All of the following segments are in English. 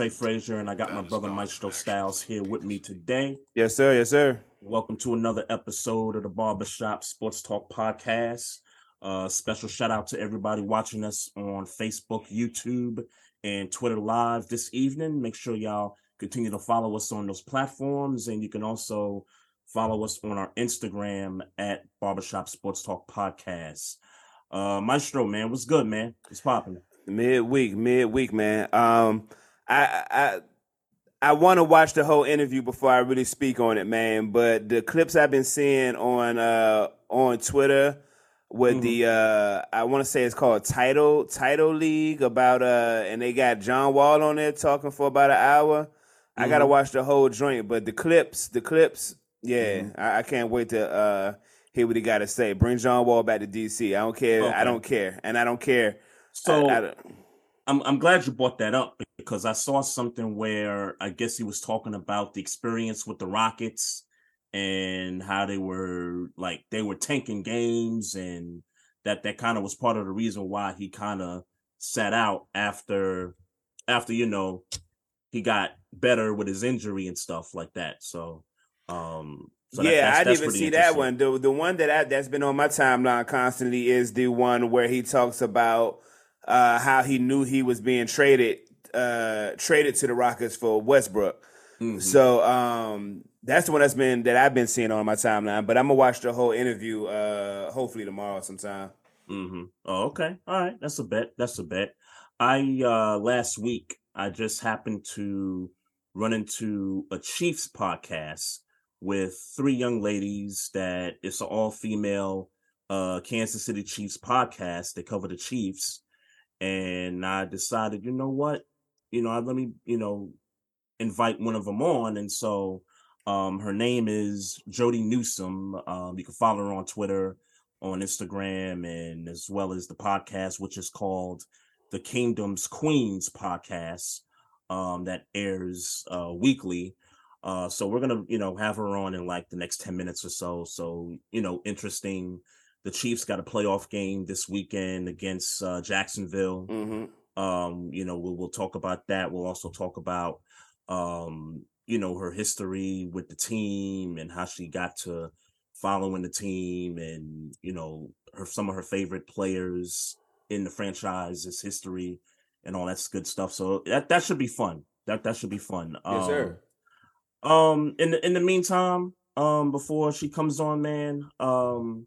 Trey. Frazier, and I got my brother Maestro Styles here with me today. Yes, sir. Yes, sir. Welcome to another episode of the Barbershop Sports Talk Podcast. Uh, special shout out to everybody watching us on Facebook, YouTube, and Twitter Live this evening. Make sure y'all continue to follow us on those platforms, and you can also follow us on our Instagram at Barbershop Sports Talk Podcast. Uh, Maestro, man, what's good, man? It's popping. Midweek, midweek, man. Um, I I I want to watch the whole interview before I really speak on it, man. But the clips I've been seeing on uh on Twitter with the uh I want to say it's called Title Title League about uh and they got John Wall on there talking for about an hour. I gotta watch the whole joint, but the clips, the clips, yeah, I, I can't wait to uh hear what he got to say. Bring John Wall back to DC. I don't care. Okay. I don't care, and I don't care. So I, I don't- I'm I'm glad you brought that up because I saw something where I guess he was talking about the experience with the Rockets and how they were like they were tanking games and that that kind of was part of the reason why he kind of sat out after after you know he got better with his injury and stuff like that. So um so that- yeah, that's- I didn't even see that one. The the one that I, that's been on my timeline constantly is the one where he talks about uh, how he knew he was being traded uh, traded to the Rockets for Westbrook. Mhm. So um, that's the one that's been that I've been seeing on my timeline. But I'm gonna watch the whole interview uh, hopefully tomorrow sometime. Mm-hmm. Oh, okay. All right. That's a bet. That's a bet. I uh last week I just happened to run into a Chiefs podcast with three young ladies that it's an all-female uh Kansas City Chiefs podcast. They cover the Chiefs. And I decided, you know what? You know, I let me, you know, invite one of them on. And so um her name is Jody Newsom. Um you can follow her on Twitter on Instagram and as well as the podcast, which is called the Kingdom's Queens podcast, um, that airs uh, weekly. Uh, so we're gonna, you know, have her on in like the next ten minutes or so. So you know, interesting. The Chiefs got a playoff game this weekend against uh, Jacksonville. Mm-hmm. Um, you know, we'll, we'll talk about that. We'll also talk about, um, you know, her history with the team and how she got to following the team and, you know, her some of her favorite players in the franchise's history and all that good stuff. So that that should be fun. That that should be fun. Yes, sir. Um, um in the in the meantime, um before she comes on, man, um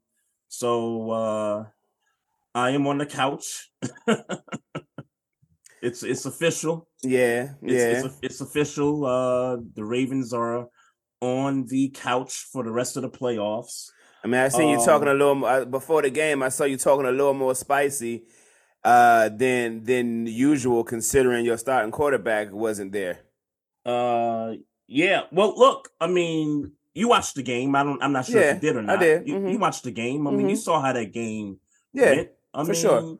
so uh I am on the couch. it's it's official. Yeah, It's, yeah. it's, it's official. Uh the Ravens are on the couch for the rest of the playoffs. I mean, I seen you talking a Um, little uh, before the game. I saw you talking a little more spicy uh, than than usual, considering your starting quarterback wasn't there. Uh yeah. Well, look, I mean, you watched the game. I don't I'm not sure Yeah, if you did or I not. did. You, Mhm. you watched the game. I mean, you Mhm. saw how that game Yeah, went. I for sure. mean,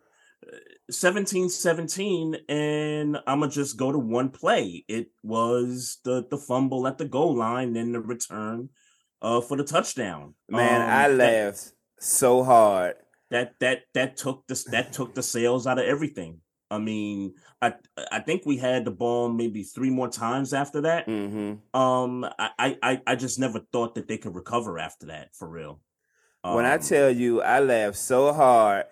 17 17 and i'm gonna just go to one play it was the the fumble at the goal line and the return uh for the touchdown man, Um, I that- laughed so hard. that that that took the that took the sails out of everything I mean, I I think we had the ball maybe three more times after that. Mm-hmm. Um, I, I I just never thought that they could recover after that for real. when I Um, tell you, I laughed so hard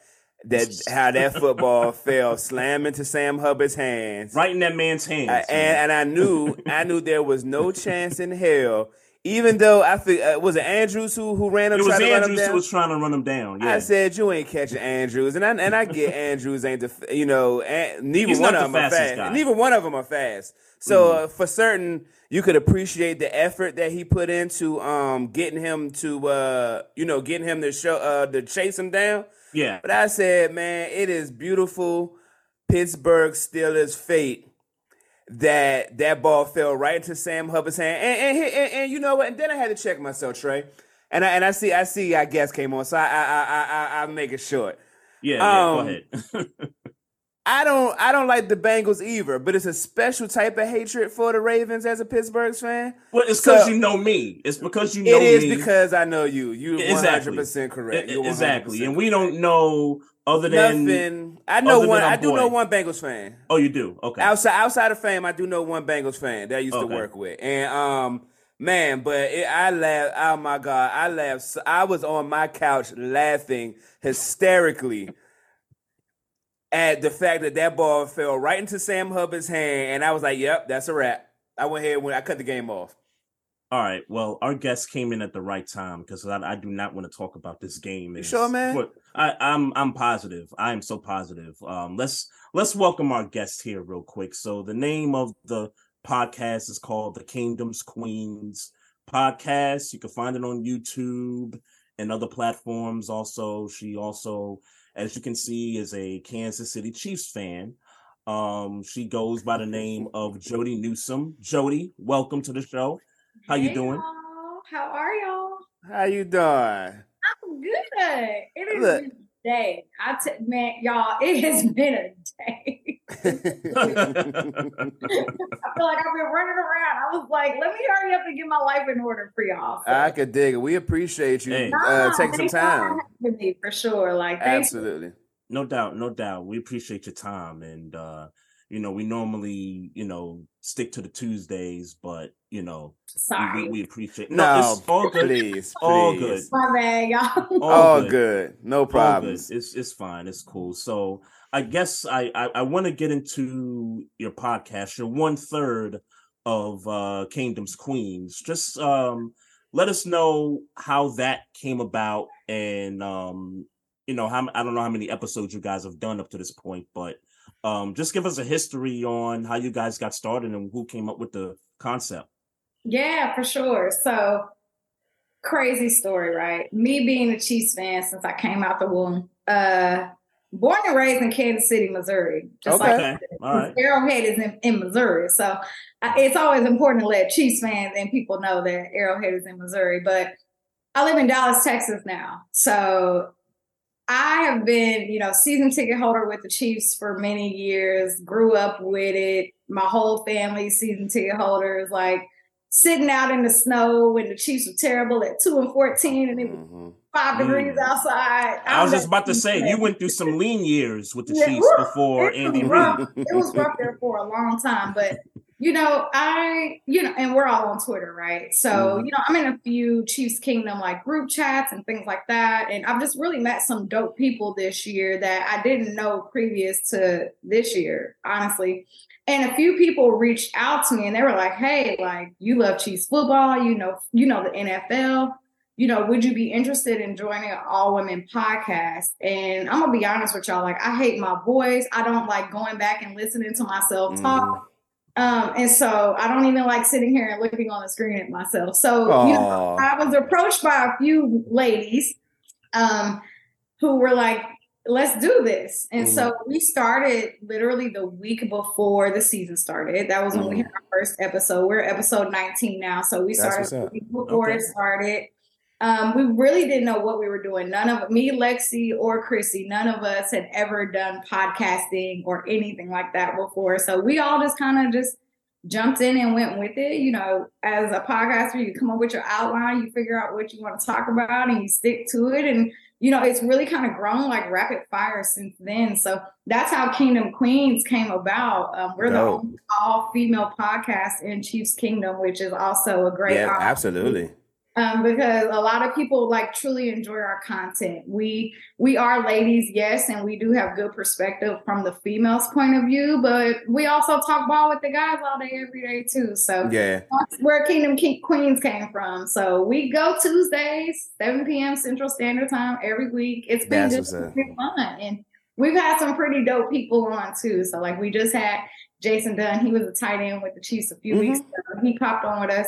that how that football fell slam into Sam Hubbard's hands. right in that man's hands, I, and and I knew I knew there was no chance in hell. Even though I think uh, was it Andrews who who ran up it was trying to run him Andrews down? who was trying to run him down. Yeah, I said you ain't catching Andrews, and I and I get Andrews ain't the you know and neither He's one of the them are fast. guy. Mm-hmm. Neither one of them are fast. So uh, for certain, you could appreciate the effort that he put into um getting him to uh you know getting him to show uh to chase him down. yeah. But I said, man, it is beautiful. Pittsburgh Steelers fate that that ball fell right into Sam Hubbard's hand, and and, and, and, you know what? And then I had to check myself, Trey, and I and I see I see I guess came on, so I I I I, I make it short. Yeah, yeah, Um, go ahead. I don't I don't like the Bengals either, but it's a special type of hatred for the Ravens as a Pittsburgh fan. well, it's because so- you know me. It's because you know me. It is me. because I know you. You're Exactly. percent correct. You're 100% exactly, and we don't know other than. nothing. I know one. I do boy. know one Bengals fan. Oh, you do. Okay. Outside outside of fame, I do know one Bengals fan that I used Okay. to work with, and um, man, but it, I laughed. Oh my god, I laughed. so- I was on my couch laughing hysterically at the fact that that ball fell right into Sam Hubbard's hand, and I was like, "Yep, that's a wrap." I went ahead when I cut the game off. All right. Well, our guest came in at the right time because I, I do not want to talk about this game. You sure, man? But I, I'm I'm positive. I am so positive. Um, let's let's welcome our guest here real quick. So the name of the podcast is called the Kingdoms Queens podcast. You can find it on YouTube and other platforms. Also, she also, as you can see, is a Kansas City Chiefs fan. Um, she goes by the name of Jody Newsom. Jody, welcome to the show. How you Hey, doing? y'all. How are y'all? How you doing? I'm good. It has Look. been a day. I t- man, y'all, it has been a day. I feel like I've been running around. I was like, let me hurry up and get my life in order for y'all. So, I could dig it. We appreciate you Hey. uh, nah, taking some thanks for time. me, for sure. Like, thanks. Absolutely. No doubt, no doubt. We appreciate your time, and uh, you know, we normally, you know, stick to the Tuesdays, but you know, we, Sorry, we, we appreciate. No, No, it's all good. please, All please. my bad, y'all. All All good. good. No All good. problems. It's it's fine. It's cool. So I guess I I, I want to get into your podcast. You're one third of uh Kingdom's Queens. Just um let us know how that came about and um you know how I don't know how many episodes you guys have done up to this point, but um just give us a history on how you guys got started and who came up with the concept. Yeah, for sure. So crazy story, right? Me being a Chiefs fan since I came out the womb. Uh born and raised in Kansas City, Missouri. Just Okay. like right. Arrowhead is in, in Missouri. So uh, it's always important to let Chiefs fans and people know that Arrowhead is in Missouri. But I live in Dallas, Texas now. So I have been, you know, season ticket holder with the Chiefs for many years, grew up with it. My whole family season ticket holders, like sitting out in the snow when the Chiefs were terrible at two and fourteen and it was Mhm. five degrees Mm. outside. I was I'm just about to say you went through some lean years with the Yeah, Chiefs woo, before Andy was Reid. It was rough there for a long time, but you know, I, you know, and we're all on Twitter, right? So, Mm-hmm. you know, I'm in a few Chiefs Kingdom like group chats and things like that. And I've just really met some dope people this year that I didn't know previous to this year, honestly. And a few people reached out to me and they were like, Hey, like you love Chiefs football, you know, you know the NFL. You know, would you be interested in joining an all women podcast? And I'm gonna be honest with y'all, like I hate my voice. I don't like going back and listening to myself talk. Um, and so I don't even like sitting here and looking on the screen at myself. So you know, I was approached by a few ladies um, who were like, let's do this. And so we started literally the week before the season started. That was when we had our first episode. We're episode 19 now. So we started before Okay. it started. Um, we really didn't know what we were doing. None of me, Lexi, or Chrissy, none of us had ever done podcasting or anything like that before. So we all just kind of just jumped in and went with it. You know, as a podcaster, you come up with your outline, you figure out what you want to talk about, and you stick to it. And you know, it's really kind of grown like rapid fire since then. So that's how Kingdom Queens came about. Um, we're Dope. the all female podcast in Chiefs Kingdom, which is also a great. Yeah, absolutely um, because a lot of people like truly enjoy our content. We we are ladies, yes, and we do have good perspective from the females' point of view, but we also talk ball with the guys all day, every day too. So yeah, that's where Kingdom King Queens came from. So we go Tuesdays, 7 p.m. Central Standard Time every week. It's been just been fun, and we've had some pretty dope people on too. So like we just had Jason Dunn. He was a tight end with the Chiefs a few mm-hmm. weeks ago. He popped on with us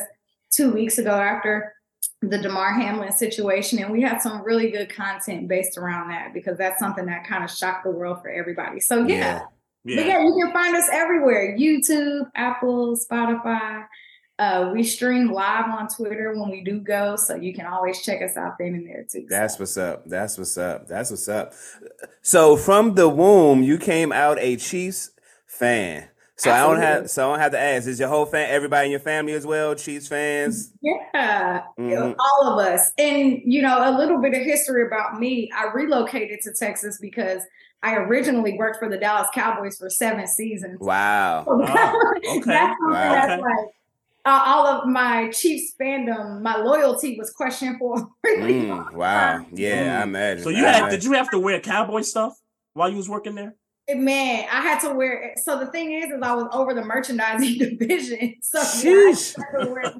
two weeks ago after the Damar Hamlin situation. And we had some really good content based around that because that's something that kind of shocked the world for everybody. So yeah. yeah. yeah. But yeah, you can find us everywhere. YouTube, Apple, Spotify. Uh, we stream live on Twitter when we do go, so you can always check us out then and there too. That's what's up. That's what's up. That's what's up. So from the womb, you came out a Chiefs fan. So Absolutely. I don't have so I don't have to ask. Is your whole fan everybody in your family as well, Chiefs fans? Yeah. Mm-hmm. All of us. And you know, a little bit of history about me. I relocated to Texas because I originally worked for the Dallas Cowboys for seven seasons. Wow. oh, okay. that's wow. that's like uh, all of my Chiefs fandom, my loyalty was questioned for. Really mm, wow. Yeah, mm. I imagine. So you I had imagine. did you have to wear cowboy stuff while you was working there? Man, I had to wear. So the thing is, is I was over the merchandising division, so yeah, I had to wear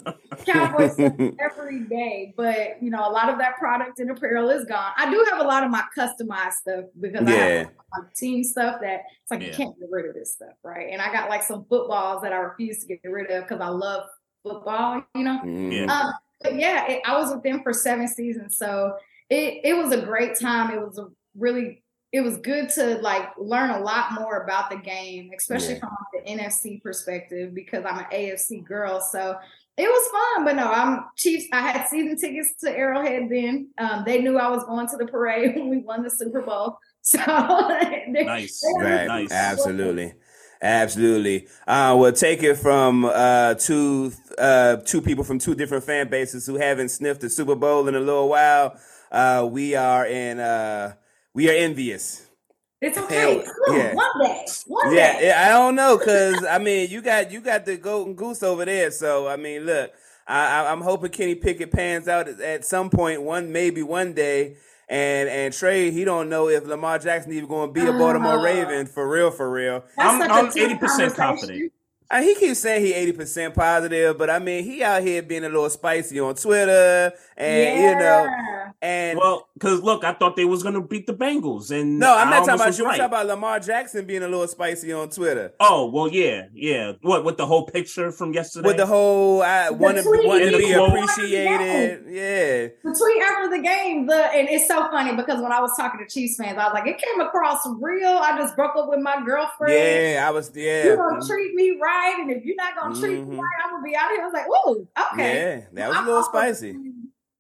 cowboy stuff every day. But you know, a lot of that product and apparel is gone. I do have a lot of my customized stuff because yeah. I have my team stuff that it's like yeah. you can't get rid of this stuff, right? And I got like some footballs that I refuse to get rid of because I love football, you know. Yeah. Um, but yeah, it, I was with them for seven seasons, so it it was a great time. It was a really it was good to like learn a lot more about the game, especially yeah. from the NFC perspective, because I'm an AFC girl. So it was fun. But no, I'm Chiefs. I had season tickets to Arrowhead then. Um, they knew I was going to the parade when we won the Super Bowl. So nice, right. nice, absolutely. Absolutely. Uh, we'll take it from uh, two uh, two people from two different fan bases who haven't sniffed the Super Bowl in a little while. Uh, we are in uh, we are envious. It's okay. yeah. One day. One yeah, day. I don't know, cause I mean, you got you got the golden goose over there. So I mean, look, I, I'm hoping Kenny Pickett pans out at some point, one maybe one day. And and Trey, he don't know if Lamar Jackson even going to be a Baltimore uh, Raven for real, for real. I'm eighty percent confident. Uh, he keeps saying he eighty percent positive, but I mean he out here being a little spicy on Twitter, and yeah. you know, and well, because look, I thought they was gonna beat the Bengals, and no, I'm not talking about you. Right. I'm talking about Lamar Jackson being a little spicy on Twitter. Oh well, yeah, yeah. What with the whole picture from yesterday? With the whole I want to be appreciated. Yeah, the tweet after the game, the and it's so funny because when I was talking to Chiefs fans, I was like, it came across real. I just broke up with my girlfriend. Yeah, I was. Yeah, you don't treat me right, and if you're not gonna treat mm-hmm. me right, I'm gonna be out here. I was like, whoa, okay. Yeah, that was I'm a little spicy.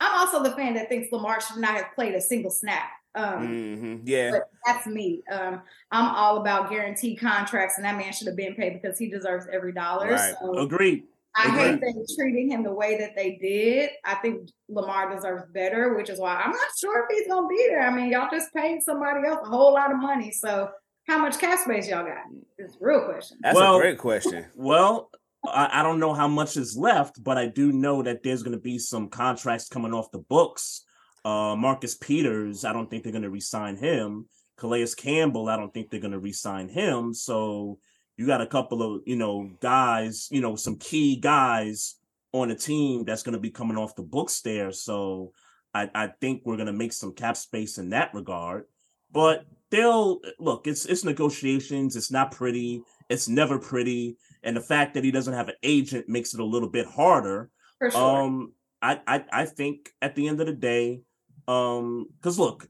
I'm also the fan that thinks Lamar should not have played a single snap. Um, mm-hmm. Yeah, but that's me. Um, I'm all about guaranteed contracts, and that man should have been paid because he deserves every dollar. Right. So Agreed. I hate them treating him the way that they did. I think Lamar deserves better, which is why I'm not sure if he's gonna be there. I mean, y'all just paid somebody else a whole lot of money, so how much cap space y'all got? It's a real question. That's well, a great question. Well, I, I don't know how much is left, but I do know that there's going to be some contracts coming off the books. Uh, Marcus Peters, I don't think they're going to resign him. Calais Campbell, I don't think they're going to resign him. So you got a couple of you know guys, you know, some key guys on the team that's going to be coming off the books there. So I, I think we're going to make some cap space in that regard. But they'll look. It's it's negotiations. It's not pretty. It's never pretty and the fact that he doesn't have an agent makes it a little bit harder. For sure. Um, I, I I think at the end of the day, um, because look,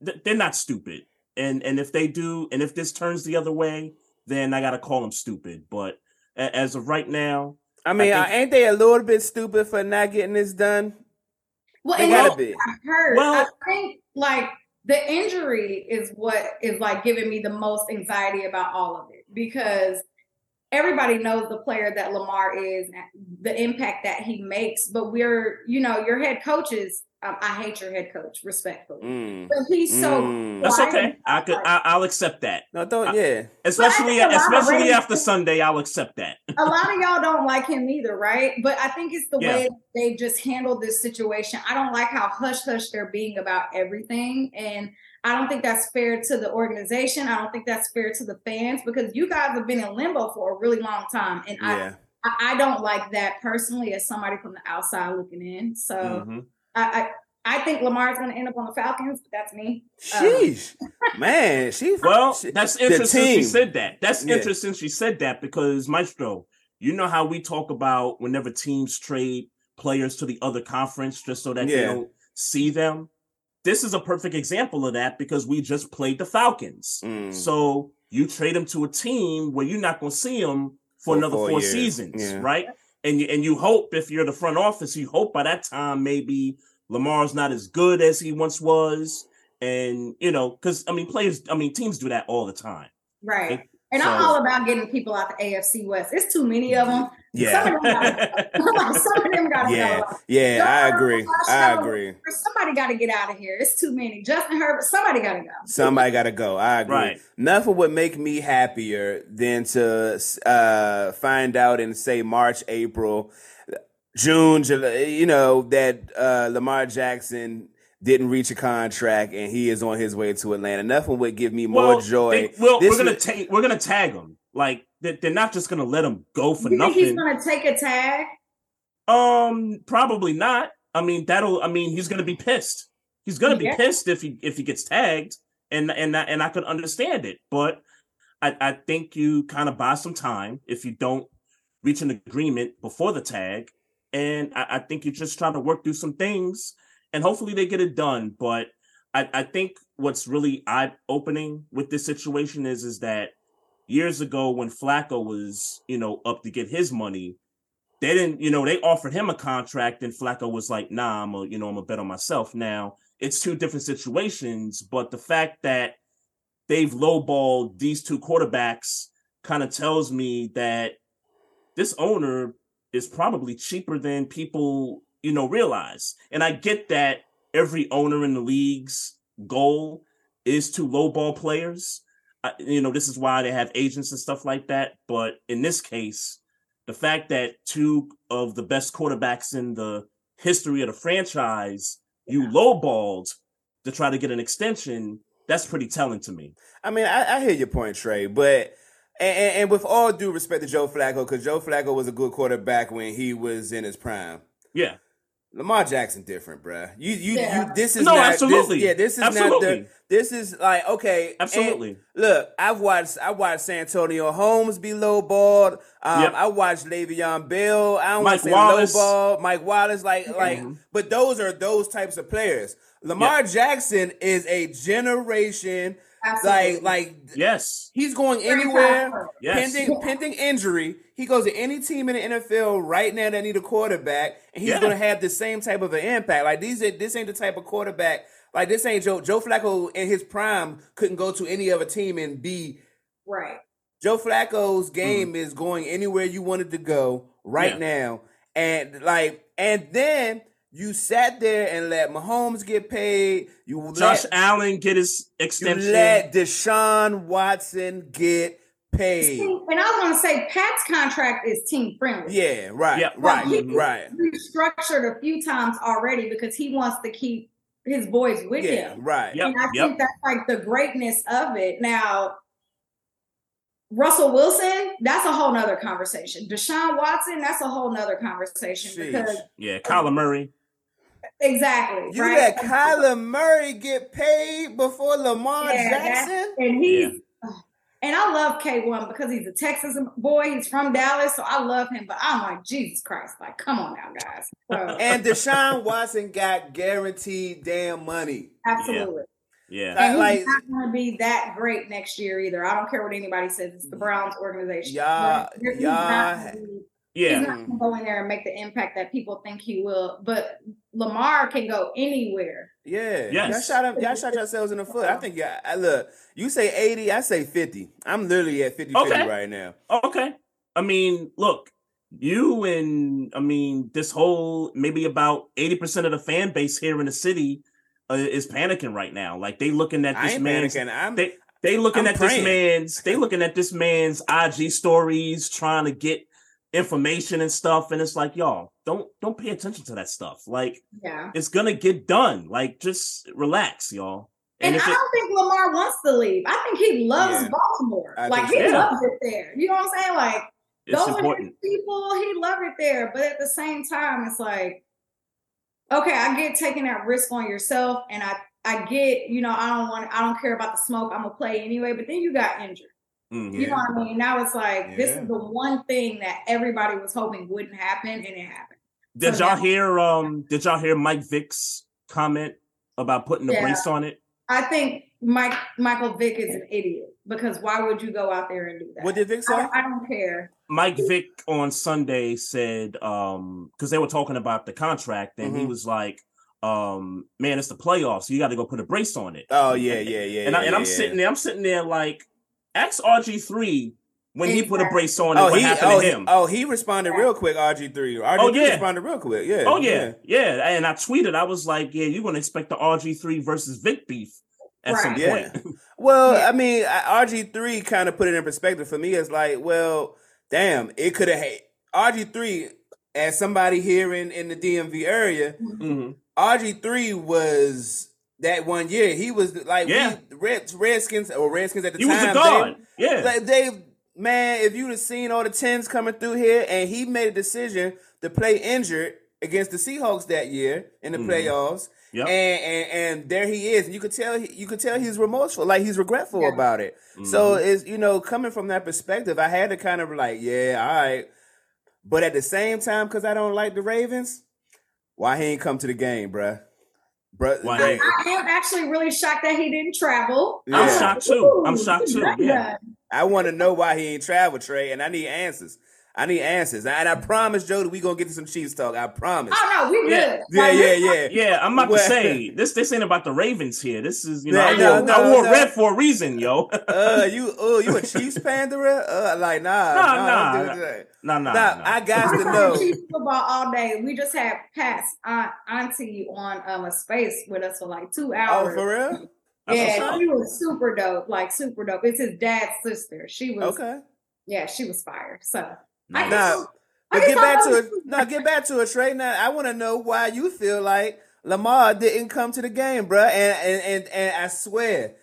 they're not stupid, and and if they do, and if this turns the other way, then I gotta call them stupid. But as of right now, I mean, I think, ain't they a little bit stupid for not getting this done? Well, they gotta be. I heard. Well, I think like the injury is what is like giving me the most anxiety about all of it because everybody knows the player that Lamar is, the impact that he makes. But we're, you know, your head coaches um, I hate your head coach, respectfully. Mm. But he's so Mm. That's okay. I could. I, I'll accept that. No, don't. I- Yeah. Especially, think a lot of especially Ravens- after Sunday, I'll accept that. a lot of y'all don't like him either, right? But I think it's the Yeah. way they just handled this situation. I don't like how hush hush they're being about everything. And I don't think that's fair to the organization. I don't think that's fair to the fans because you guys have been in limbo for a really long time. And Yeah. I, I, I don't like that personally as somebody from the outside looking in. So Mhm. I, I I think Lamar's going to end up on the Falcons. But that's me. Um, Sheesh, man. She Well, she- that's interesting. She said that. That's Yeah. interesting. She said that because Maestro, you know how we talk about whenever teams trade players to the other conference just so that they don't see them. This is a perfect example of that because we just played the Falcons. Mm. So you trade them to a team where you're not going to see them for, For another four four seasons, Yeah. right? And you and you hope if you're the front office, you hope by that time maybe Lamar's not as good as he once was, and you know, because I mean, players, I mean, teams do that all the time. Right. It- And I'm all about getting people out the AFC West. It's too many of them. Yeah. Some of them gotta, some of them gotta Yeah. go. Yeah. I agree. I agree. Somebody got to get out of here. It's too many. Justin Herbert. Somebody got to go. Somebody got to go. I agree. Right. Nothing would make me happier than to uh, find out in say March, April, June, July, you know that uh, Lamar Jackson didn't reach a contract and he is on his way to Atlanta. Nothing would give me more Well, joy. they- well, This we're gonna would- take, we're gonna tag them. Like they- they're not just gonna let him go for nothing. You think he's going to take a tag? Um, probably not. I mean, that'll. I mean, he's gonna be pissed. He's gonna be pissed if he if he gets tagged, and and I- and I could understand it. But I I think you kind of buy some time if you don't reach an agreement before the tag, and I, I think you're just trying to work through some things, and hopefully they get it done. But I I think what's really eye opening with this situation is is that years ago when Flacco was you know up to get his money they didn't, you know, they offered him a contract and Flacco was like, nah, I'm a, you know, I'm a bet on myself. Now it's two different situations, but the fact that they've lowballed these two quarterbacks kind of tells me that this owner is probably cheaper than people, you know, realize. And I get that every owner in the league's goal is to lowball players. I, you know, this is why they have agents and stuff like that. But in this case, the fact that two of the best quarterbacks in the history of the franchise you lowballed to try to get an extension, that's pretty telling to me. I mean, I, I hear your point, Trey, but and, and, and with all due respect to Joe Flacco, because Joe Flacco was a good quarterback when he was in his prime. Yeah. Lamar Jackson different, bruh. You you Yeah. you this is No, not absolutely. This, yeah, this is not the this is like okay. Absolutely. look, I've watched I watched Santonio Holmes be lowballed. Um Yep. I watched Le'Veon Bell. I don't Mike want to say Wallace. lowball. Mike Wallace, like like Mhm. but those are those types of players. Lamar Jackson is a generation Absolutely. like like Yes. He's going anywhere. player. Yes. Pending pending injury, he goes to any team in the NFL right now that need a quarterback, and he's Yeah. going to have the same type of an impact. Like these, are- this ain't the type of quarterback. Like this ain't Joe. Joe Flacco in his prime couldn't go to any other team and be. right. Joe Flacco's game is going anywhere you wanted to go right Mm-hmm. Yeah. now, and like, and then you sat there and let Mahomes get paid. You let Josh let, Allen get his extension. you extension. let Deshaun Watson get paid. And I was going to say, Pat's contract is team friendly. Yeah, right, Yeah. right, He- right. restructured a few times already because he wants to keep his boys with Yeah, him. right. Yep. And I Yep. think that's like the greatness of it. Now, Russell Wilson, that's a whole nother conversation. Deshaun Watson, that's a whole nother conversation Sheesh. because Yeah, Kyler Murray. Exactly. You right? let Kyler Murray get paid before Lamar Yeah, Jackson? and he's and I love K1 because he's a Texas boy. He's from Dallas, so I love him. But I'm like, Jesus Christ, like, come on now, guys. So, And Deshaun Watson got guaranteed damn money. absolutely. Yeah. Like- And like- he's not going to be that great next year either. I don't care what anybody says. It's the Browns organization. Y'all- Right? He's y'all- not gonna be- Yeah. He's not going to go in there and make the impact that people think he will. But Lamar can go anywhere. Yeah. Yes. Y'all shot up, y'all shot yourselves in the foot. I think yeah, I look, you say 80, I say 50. I'm literally at 50 Okay. 50 right now. Okay. I mean, look, you and I mean this whole maybe about eighty percent of the fan base here in the city uh, is panicking right now. Like they looking at I this ain't man's panicking. I'm they they looking I'm at praying. this man's they looking at this man's IG stories trying to get information and stuff and it's like y'all don't don't pay attention to that stuff like Yeah. it's gonna get done like just relax y'all And, if I it- don't think Lamar wants to leave. I think he loves Yeah. Baltimore. I like he so. Loves it there. You know what I'm saying? Like it's those are his people. He love it there. But at the same time, it's like, okay, I get taking that risk on yourself, and I I get, you know, I don't want, I don't care about the smoke. I'm gonna play anyway. But then you got injured. Mhm. You know what I mean? Now it's like this is the one thing that everybody was hoping wouldn't happen, and it happened. did So y'all now- hear um did y'all hear mike vick's comment about putting the Yeah. brace on it I think Mike Michael Vick is an idiot because why would you go out there and do that? what did Vic say? I, I don't care. Mike Vick on Sunday said, um, because they were talking about the contract, and he Mhm. was like, um, man, it's the playoffs. so You got to go put a brace on it. Oh yeah, yeah, yeah. and, I, yeah, and I'm yeah. sitting there, I'm sitting there like, ask RG3 when he put a brace on it, Oh, what he happened oh, to he him. oh he responded real quick. RG three. RG Oh, three yeah. responded real quick. Yeah. Oh yeah, yeah, And I tweeted, I was like, yeah, you're gonna expect the RG3 versus Vic beef at some Right. Yeah. point. Well, Yeah. I mean, RG three kind of put it in perspective for me. It's like, well, damn, it could have. RG three, as somebody here in in the DMV area, Mhm. RG three was that one year. He was like, Yeah. we, Red, Redskins or Redskins at the He was time. a guard. They, Yeah, like they, man, if you'd have seen all the tens coming through here, and he made a decision to play injured against the Seahawks that year in the Mhm. playoffs. Yep. And, and and there he is, and you could tell he, you could tell he's remorseful, like he's regretful Yeah. about it. So Mhm. it's you know coming from that perspective, I had to kind of like, yeah, all right, but at the same time, because I don't like the Ravens, why he ain't come to the game, bruh? Bruh, Why they- I am actually really shocked that he didn't travel. Yeah. I'm shocked too. I'm shocked too. Yeah. I want to know why he ain't travel, Trey, and I need answers. I need answers, and I promise Joe that we gonna get to some Chiefs talk. I promise. Oh no, we Yeah. good. Yeah, Like, yeah, we- yeah. Yeah, I'm about Well- to say this. This ain't about the Ravens here. This is you know Yeah, I no, wore, no, I wore no. red for a reason, yo. Uh, you, oh, you a Chiefs panderer? Uh, like nah, Nah, nah, nah, don't nah. nah, nah, Nah, nah. I got to We know. talking Chiefs football all day. We just had Pat's aunt, auntie on um, a space with us for like two hours. Oh, for real? Yeah, she was super dope, like super dope. It's his dad's sister. She was, Okay. yeah, she was fired. So I Nice. guess- Now, but guess get back to it. No, get back to it, Trey. Now, I want to know why you feel like Lamar didn't come to the game, bruh. And and and, and I swear,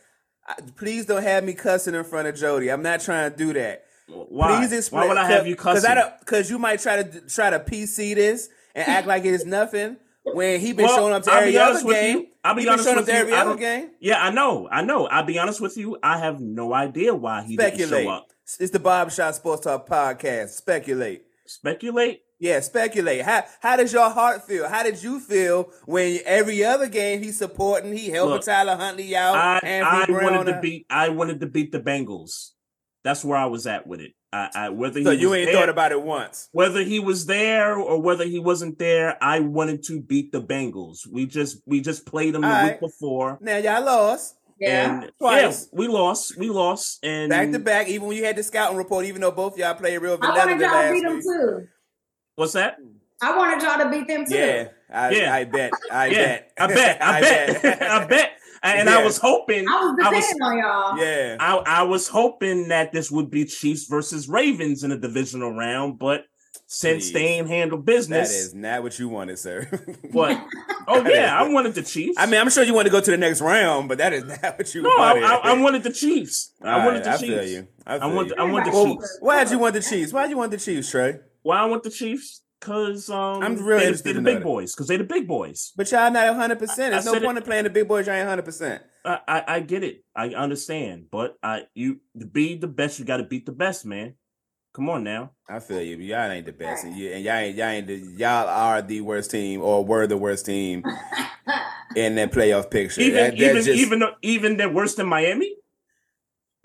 I- please don't have me cussing in front of Jody. I'm not trying to do that. Why? Please explain. Why would I have you Because cussing? I don't. Because you might try to try to PC this and act like it's nothing when he been Well, showing up to I'll every be honest other with game. you. I'll be he been honest showing with up to you. every I other game. Yeah, I know, I know. I'll be honest with you. I have no idea why he didn't show up. It's the Barbershop Sports Talk podcast. Speculate. Speculate. Yeah, speculate. How how does your heart feel? How did you feel when every other game he's supporting, he helping Look, Tyler Huntley out, I, I wanted to beat. I wanted to beat the Bengals. That's where I was at with it. I, I whether he So you ain't there, thought about it once. whether he was there or whether he wasn't there. I wanted to beat the Bengals. We just we just played them the All week before, Now y'all lost yeah. and Twice. yeah, we lost. We lost, and back to back. Even when you had the scouting report, even though both y'all played real I vanilla wanted the y'all to last beat them week. too. what's that? I wanted y'all to beat them too. Yeah, I, Yeah. I bet. I yeah, bet. I bet. I bet. I bet. And I was hoping. I was I was depending on y'all. Yeah. I, I was hoping that this would be Chiefs versus Ravens in a divisional round, but since they ain't handled business, That is not what you wanted, sir. what? Oh yeah, I wanted the Chiefs. I mean, I'm sure you want to go to the next round, but that is not what you no, I, wanted. I, I wanted the Chiefs. I wanted right, the I Chiefs. feel you. I, I want. you. I want the Well, Chiefs. why'd you want the Chiefs? Why'd you want the Chiefs, Trey? Why I want the Chiefs? Because um, I'm really they, interested they're the big that. boys. Because they're the big boys. But y'all not 100. percent There's no said it- point in playing the big boys. Y'all ain't 100. percent I, I I get it. I understand. But I you to be the best, you got to beat the best, man. Come on now. I feel you. But y'all ain't the best, and, you, and y'all ain't y'all ain't the, y'all are the worst team or were the worst team in that playoff picture. Even That- that even just- even though- even they're worse than Miami.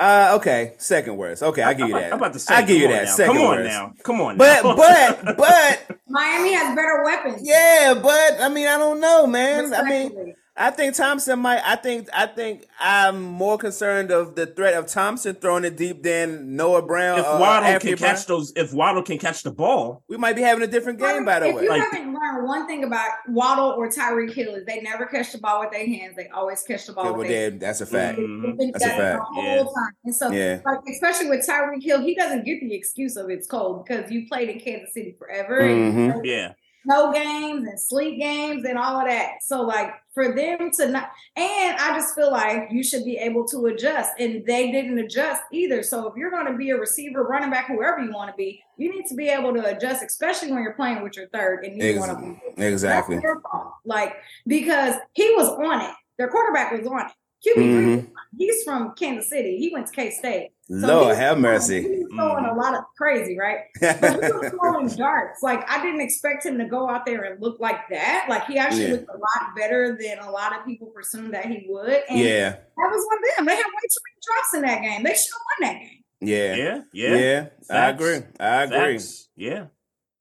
uh okay, second worst. Okay, I give you that. I'm about to say. I give you that. now. Second Come on worst. now. Come on. But now. but but Miami has better weapons. yeah, but I mean I don't know, man. I mean Respectfully. I think Thompson might. I think. I think I'm more concerned of the threat of Thompson throwing it deep than Noah Brown. If Waddle Anthony can Brown. catch those, if Waddle can catch the ball, we might be having a different game. By the if way, you Like- haven't learned one thing about Waddle or Tyreek Hill is they never catch the ball with their hands. They always catch the ball Yeah, with well, their then, that's a fact. Mhm. They think That's a fact. The whole Yeah. time. And so, Yeah. like, especially with Tyreek Hill, he doesn't get the excuse of it's cold because you played in Kansas City forever. and Mhm. you played yeah, snow games and sleep games and all of that. So like for them to not and I just feel like you should be able to adjust and they didn't adjust either. So if you're going to be a receiver, running back, whoever you want to be, you need to be able to adjust, especially when you're playing with your third and you want to be Exactly. That's their fault. Like because he was on it. Their quarterback was on it. QB3, Mhm. he's from Kansas City. He went to K State. Lord he have was mercy. He was throwing a lot of crazy, right? But he was throwing darts. Like I didn't expect him to go out there and look like that. Like he actually Yeah. looked a lot better than a lot of people presumed that he would. And yeah. that was one of them. They had way too many drops in that game. They should have won that game. Yeah. yeah, Yeah. yeah. I agree. I agree. Facts. Yeah,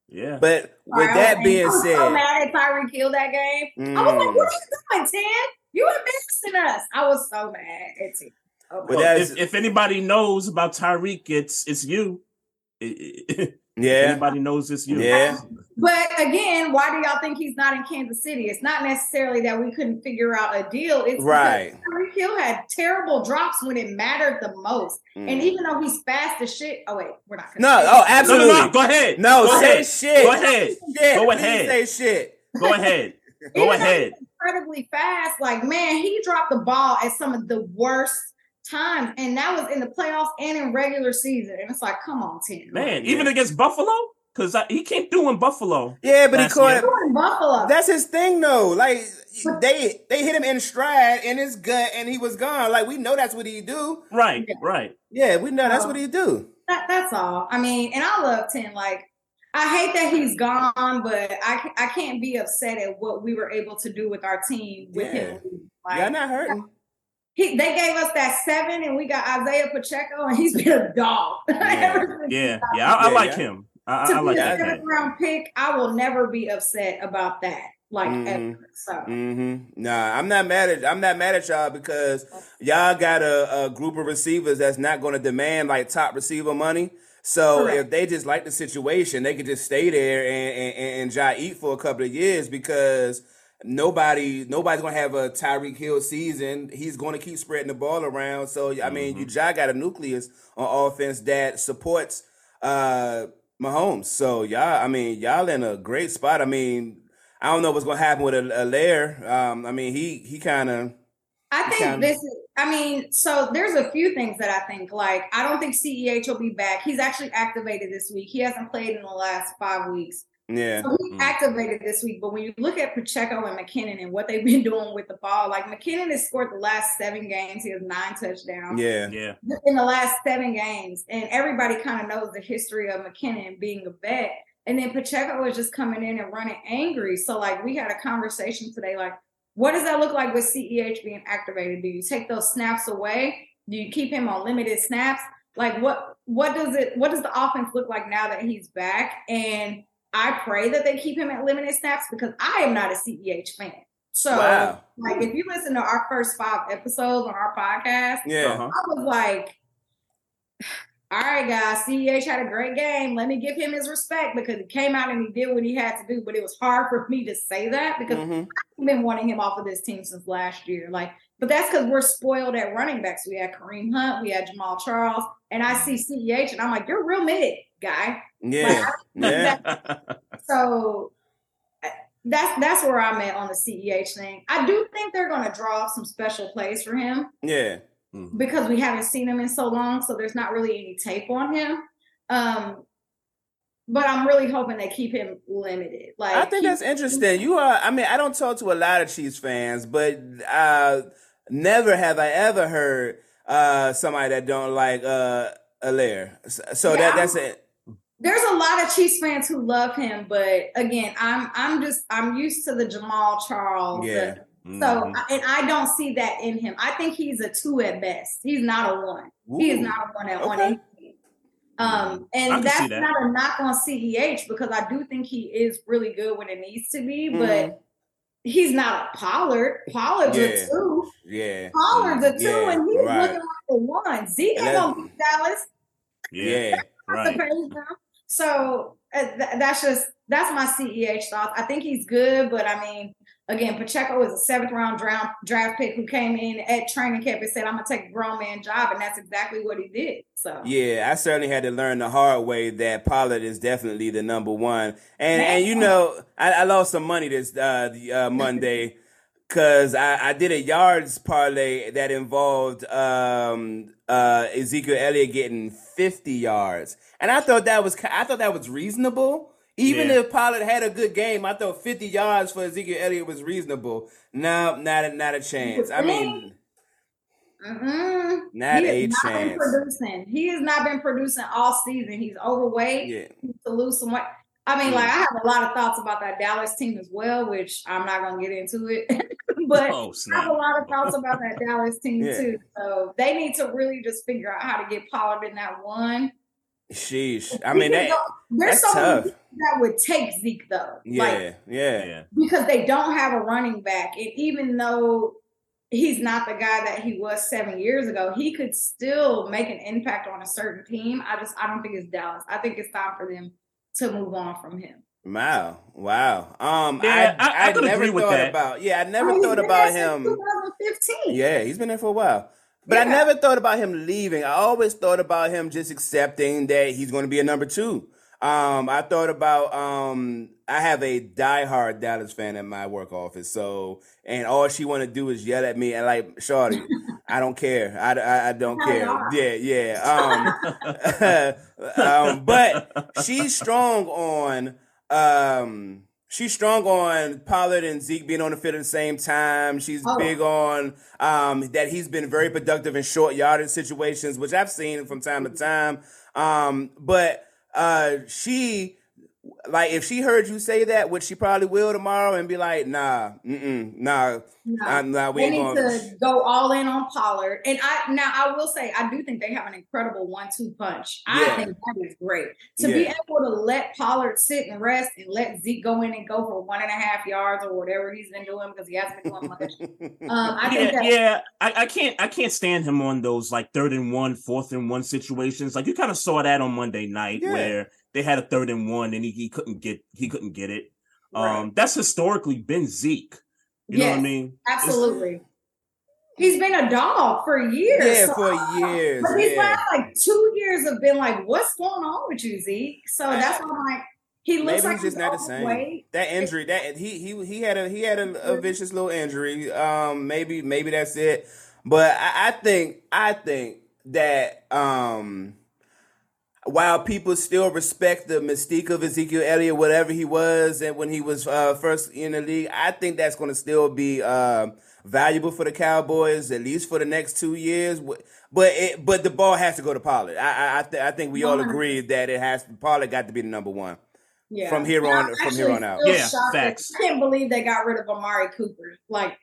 yeah. But with Alright, that and being I was so mad at Tyreek Hill that game. I was like, mm, "What are you doing, Ted? You embarrassing us." I was so mad at Ted. Oh, But Well, if, if anybody knows about Tyreek, it's it's you. If yeah, anybody knows it's you. Yeah. But again, why do y'all think he's not in Kansas City? It's not necessarily that we couldn't figure out a deal. It's Right. because Tyreek Hill had terrible drops when it mattered the most. And Mm. even though he's fast as shit, oh wait, we're not. gonna No, oh, that. No, no, absolutely. no. Go ahead. No, Go say ahead. shit. Go ahead. Shit. Go ahead. Say shit. Go ahead. Go ahead. He's incredibly fast. Like man, he dropped the ball at some of the worst times, and that was in the playoffs and in regular season. And it's like, come on, Tim. Man, even against Buffalo, because he came through in Buffalo. Yeah, but he caught yeah. in Buffalo. That's his thing, though. Like they they hit him in stride in his gut, and he was gone. Like we know that's what he do. Right, Yeah. right. Yeah, we know that's Oh. what he do. That, that's all. I mean, and I love Tim. Like, I hate that he's gone, but I I can't be upset at what we were able to do with our team with Yeah. him. Like, Y'all not hurting. he, they gave us that seven, and we got Isaiah Pacheco, and he's been a dog. Ever since Yeah, yeah. I, I Yeah, like yeah. him. I, to I, I be like a that. seventh round pick, I will never be upset about that. Like Mhm. ever. So Mm-hmm. Nah, I'm not mad at I'm not mad at y'all because y'all got a, a group of receivers that's not going to demand like top receiver money. So Correct. if they just like the situation, they could just stay there and and, and, and try eat for a couple of years because nobody nobody's gonna have a Tyreek Hill season. He's going to keep spreading the ball around. So I mean, you y'all got a nucleus on offense that supports uh Mahomes. So y'all, I mean, y'all in a great spot. I mean, I don't know what's gonna happen with a, Helaire. Um, I mean, he he kind of I think Sound- this is, I mean, so there's a few things that I think, like, I don't think CEH will be back. He's actually activated this week. He hasn't played in the last five weeks. yeah. So he's Mm. activated this week. But when you look at Pacheco and McKinnon and what they've been doing with the ball, like, McKinnon has scored the last seven games. He has nine touchdowns Yeah. Yeah, in the last seven games. And everybody kind of knows the history of McKinnon being a vet. And then Pacheco was just coming in and running angry. So, like, we had a conversation today, like, what does that look like with CEH being activated? Do you take those snaps away? Do you keep him on limited snaps? Like what what does it what does the offense look like now that he's back? And I pray that they keep him at limited snaps because I am not a CEH fan. So Wow. like if you listen to our first five episodes on our podcast, Yeah. I was like, all right, guys, CEH had a great game. Let me give him his respect because he came out and he did what he had to do. But it was hard for me to say that because Mhm. I've been wanting him off of this team since last year. Like, but that's because we're spoiled at running backs. We had Kareem Hunt, we had Jamaal Charles, and I see CEH, and I'm like, you're real mid guy. Yeah. Yeah. So uh, that's that's where I'm at on the CEH thing. I do think they're going to draw up some special plays for him Yeah. Because we haven't seen him in so long, so there's not really any tape on him. Um, but I'm really hoping they keep him limited. Like I think keep- that's interesting. You are. I mean, I don't talk to a lot of Chiefs fans, but uh, never have I ever heard uh, somebody that don't like uh, Helaire. So, Yeah, that that's it. there's a lot of Chiefs fans who love him, but again, I'm I'm just I'm used to the Jamaal Charles. Yeah. the- so and I don't see that in him. I think he's a two at best. He's not a one. He is not a one at one. Okay. anything. Um, and that's that. not a knock on CEH because I do think he is really good when it needs to be, Mhm. but he's not a Pollard. Pollard's Yeah. a two. Yeah. Pollard's a two, Yeah, and he's right. looking like a one. Zeke ain't gonna beat Dallas. Yeah. Right. to pay him. So uh, th- that's just that's my CEH thoughts. I think he's good, but I mean, again, Pacheco is a seventh round draft draft pick who came in at training camp and said, "I'm gonna take a grown man job," and that's exactly what he did. So Yeah, I certainly had to learn the hard way that Pollard is definitely the number one. And and you know, I, I lost some money this uh, the, uh, Monday because I, I did a yards parlay that involved um, uh, Ezekiel Elliott getting fifty yards, and I thought that was I thought that was reasonable. Even Yeah. if Pollard had a good game, I thought fifty yards for Ezekiel Elliott was reasonable. No, not a, not a chance. I mean, mm-mm. not he a has not been chance. producing. He has not been producing all season. He's overweight. Yeah. He needs to lose some weight. I mean, Mm. like I have a lot of thoughts about that Dallas team as well, which I'm not gonna get into it. but Oh I have a lot of thoughts about that Dallas team Yeah. too. So they need to really just figure out how to get Pollard in that one. Sheesh. I mean, that, there's that's so tough. that would take Zeke though. Yeah, Like yeah, Yeah, because they don't have a running back. And even though he's not the guy that he was seven years ago, he could still make an impact on a certain team. I just I don't think it's Dallas. I think it's time for them to move on from him. Wow, wow. Um, Yeah, I, I- I I, never agree with thought that. about. Yeah, I never I mean, thought he's been about there since him. 2015. Yeah, he's been there for a while. But I never thought about him leaving. I always thought about him just accepting that he's going to be a number two. Um, I thought about um, I have a diehard Dallas fan at my work office, so and all she want to do is yell at me and like, Shorty, I don't care. I, I, I don't care. Yeah, yeah. Um, um, but she's strong on um she's strong on Pollard and Zeke being on the field at the same time. She's Oh. big on um that he's been very productive in short yardage situations, which I've seen from time to time. Um, but uh she like if she heard you say that, which she probably will tomorrow, and be like, nah, mm nah, No. nah, we they need going. to go all in on Pollard. And I now I will say I do think they have an incredible one-two punch. I think that is great. To be able to let Pollard sit and rest and let Zeke go in and go for one and a half yards or whatever he's been doing because he hasn't been doing much. Um, I yeah, that yeah. I, I can't I can't stand him on those like third and one, fourth and one situations. Like you kind of saw that on Monday night Yeah. where they had a third and one and he, he couldn't get he couldn't get it. Right. Um, that's historically been Zeke. You know what I mean? absolutely. He's been a dog for years. yeah, so for I don't know. years. But these Yeah. like two years have been like, what's going on with you, Zeke? So that's why I'm like, he looks Maybe like he's just not the same. overweight. That injury, that he he he had a he had a, a vicious little injury. Um, maybe maybe that's it. But I, I think I think that um, while people still respect the mystique of Ezekiel Elliott, whatever he was, and when he was uh, first in the league, I think that's going to still be uh, valuable for the Cowboys at least for the next two years. But it, but the ball has to go to Pollard. I I I, th- I think we all 100%. agree that it has Pollard got to be the number one. Yeah. From here on- from here on out. Yeah, facts. I can't believe they got rid of Amari Cooper. Like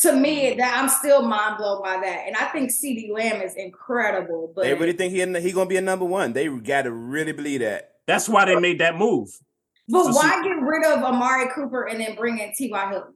to me, that I'm still mind blown by that. And I think CeeDee Lamb is incredible. But They really think he he gonna be a number one. They got to really believe that. That's why they made that move. but So why see- get rid of Amari Cooper and then bring in T.Y. Hilton?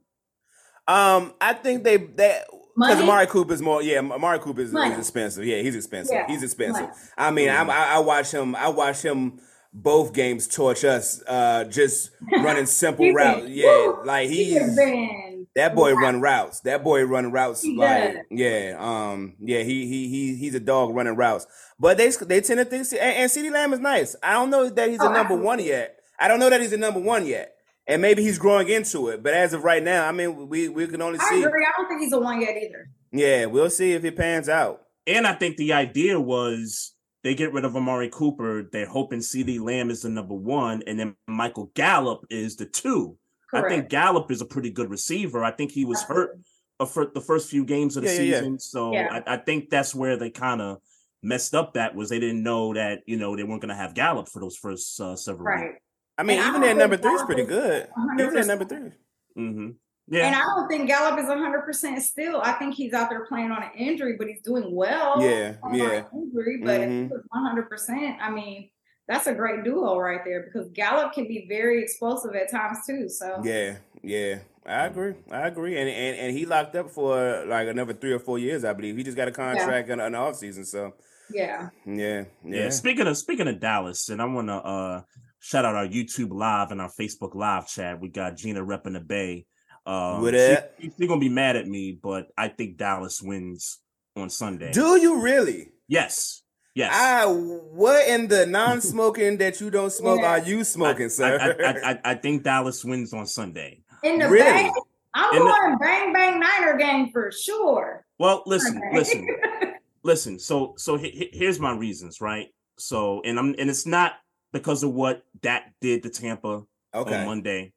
Um, I think they that because Money? Amari Cooper's more. Yeah, Amari Cooper is, is expensive. Yeah, he's expensive. Yeah, He's expensive. money. I mean, I'm, I I watch him. I watch him both games torch us. Uh, just running simple He routes. Yeah, like he's, has he's been that boy run routes. That boy run routes. He like does. yeah, um, yeah. He he he he's a dog running routes. But they they tend to think and, and CeeDee Lamb is nice. I don't know that he's a Oh, number one yet. I don't know that he's a number one yet. And maybe he's growing into it, but as of right now, I mean, we we can only I see. agree. I don't think he's a one yet either. Yeah, we'll see if it pans out. And I think the idea was they get rid of Amari Cooper. They're hoping CeeDee Lamb is the number one, and then Michael Gallup is the two. I think Gallup is a pretty good receiver. I think he was hurt uh, for the first few games of the Yeah, yeah, yeah. season. So Yeah. I, I think that's where they kind of messed up. That was they didn't know that you know they weren't going to have Gallup for those first uh, several Right. I mean, And even don't number three is pretty good. Even their 100%. number three. weeks. hmm Yeah. And I don't think Gallup is 100% still. I think he's out there playing on an injury, but he's doing well. Yeah, yeah. an injury, but if he Mhm. was 100%, I mean, that's a great duo right there because Gallup can be very explosive at times too. So yeah, yeah. I agree. I agree. And, and and he locked up for like another three or four years, I believe. He just got a contract yeah. in, in the off season. So yeah. Yeah. Yeah. Speaking of speaking of Dallas, and I wanna uh shout out our YouTube live and our Facebook live chat. We got Gina repping the Bay. Um, With it, she, she's gonna be mad at me, but I think Dallas wins on Sunday. Do you really? Yes. Yes. I, what in the non-smoking that you don't smoke yeah. are you smoking, I, sir? I, I, I, think Dallas wins on Sunday. In the really? bang, I'm in going the, bang bang Niner game for sure. Well, listen, okay. listen, listen. So, so he, here's my reasons, right? So, and I'm, and it's not because of what that did to Tampa okay. on Monday.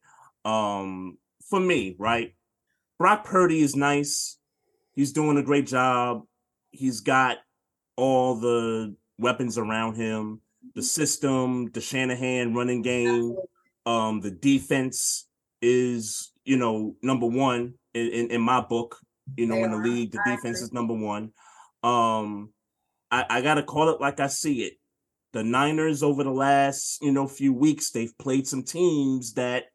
Um, for me, right? Brock Purdy is nice. He's doing a great job. He's got all the weapons around him, the system, the Shanahan running game, um, the defense is, you know, number one in, in, in my book. You know, in the league, the defense is number one. Um, I, I gotta call it like I see it. The Niners over the last, you know, few weeks, they've played some teams that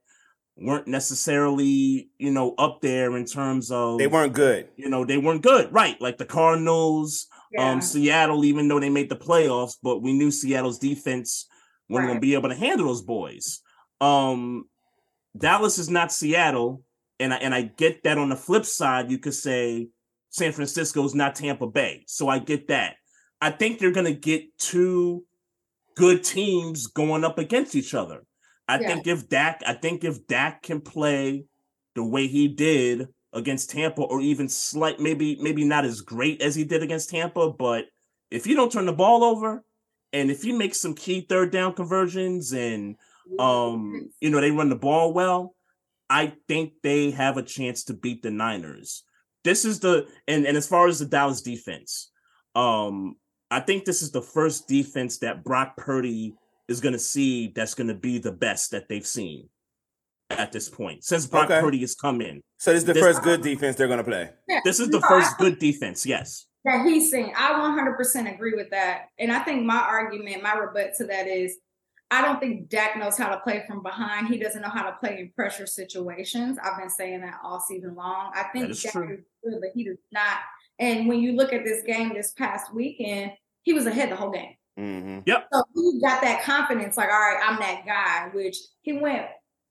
weren't necessarily, you know, up there in terms of they weren't good. You know, they weren't good, right? Like the Cardinals, yeah. um, Seattle, even though they made the playoffs, but we knew Seattle's defense wasn't right. gonna be able to handle those boys. Um, Dallas is not Seattle, and I and I get that. On the flip side, you could say San Francisco is not Tampa Bay, so I get that. I think they're gonna get two good teams going up against each other. I yeah. think if Dak, I think if Dak can play the way he did against Tampa, or even slight, maybe maybe not as great as he did against Tampa, but if you don't turn the ball over, and if you make some key third down conversions, and um, you know they run the ball well, I think they have a chance to beat the Niners. This is the and and as far as the Dallas defense, um, I think this is the first defense that Brock Purdy is going to see that's going to be the best that they've seen at this point since Brock okay. Purdy has come in. So this is the this, first good defense they're going to play. Yeah, this is the first good defense. Yes. That he's seen. I 100% agree with that. And I think my argument, my rebut to that is I don't think Dak knows how to play from behind. He doesn't know how to play in pressure situations. I've been saying that all season long. I think Dak true. is good, but he does not. And when you look at this game this past weekend, he was ahead the whole game. Mm-hmm. Yep. So he got that confidence, like, all right, I'm that guy. Which he went.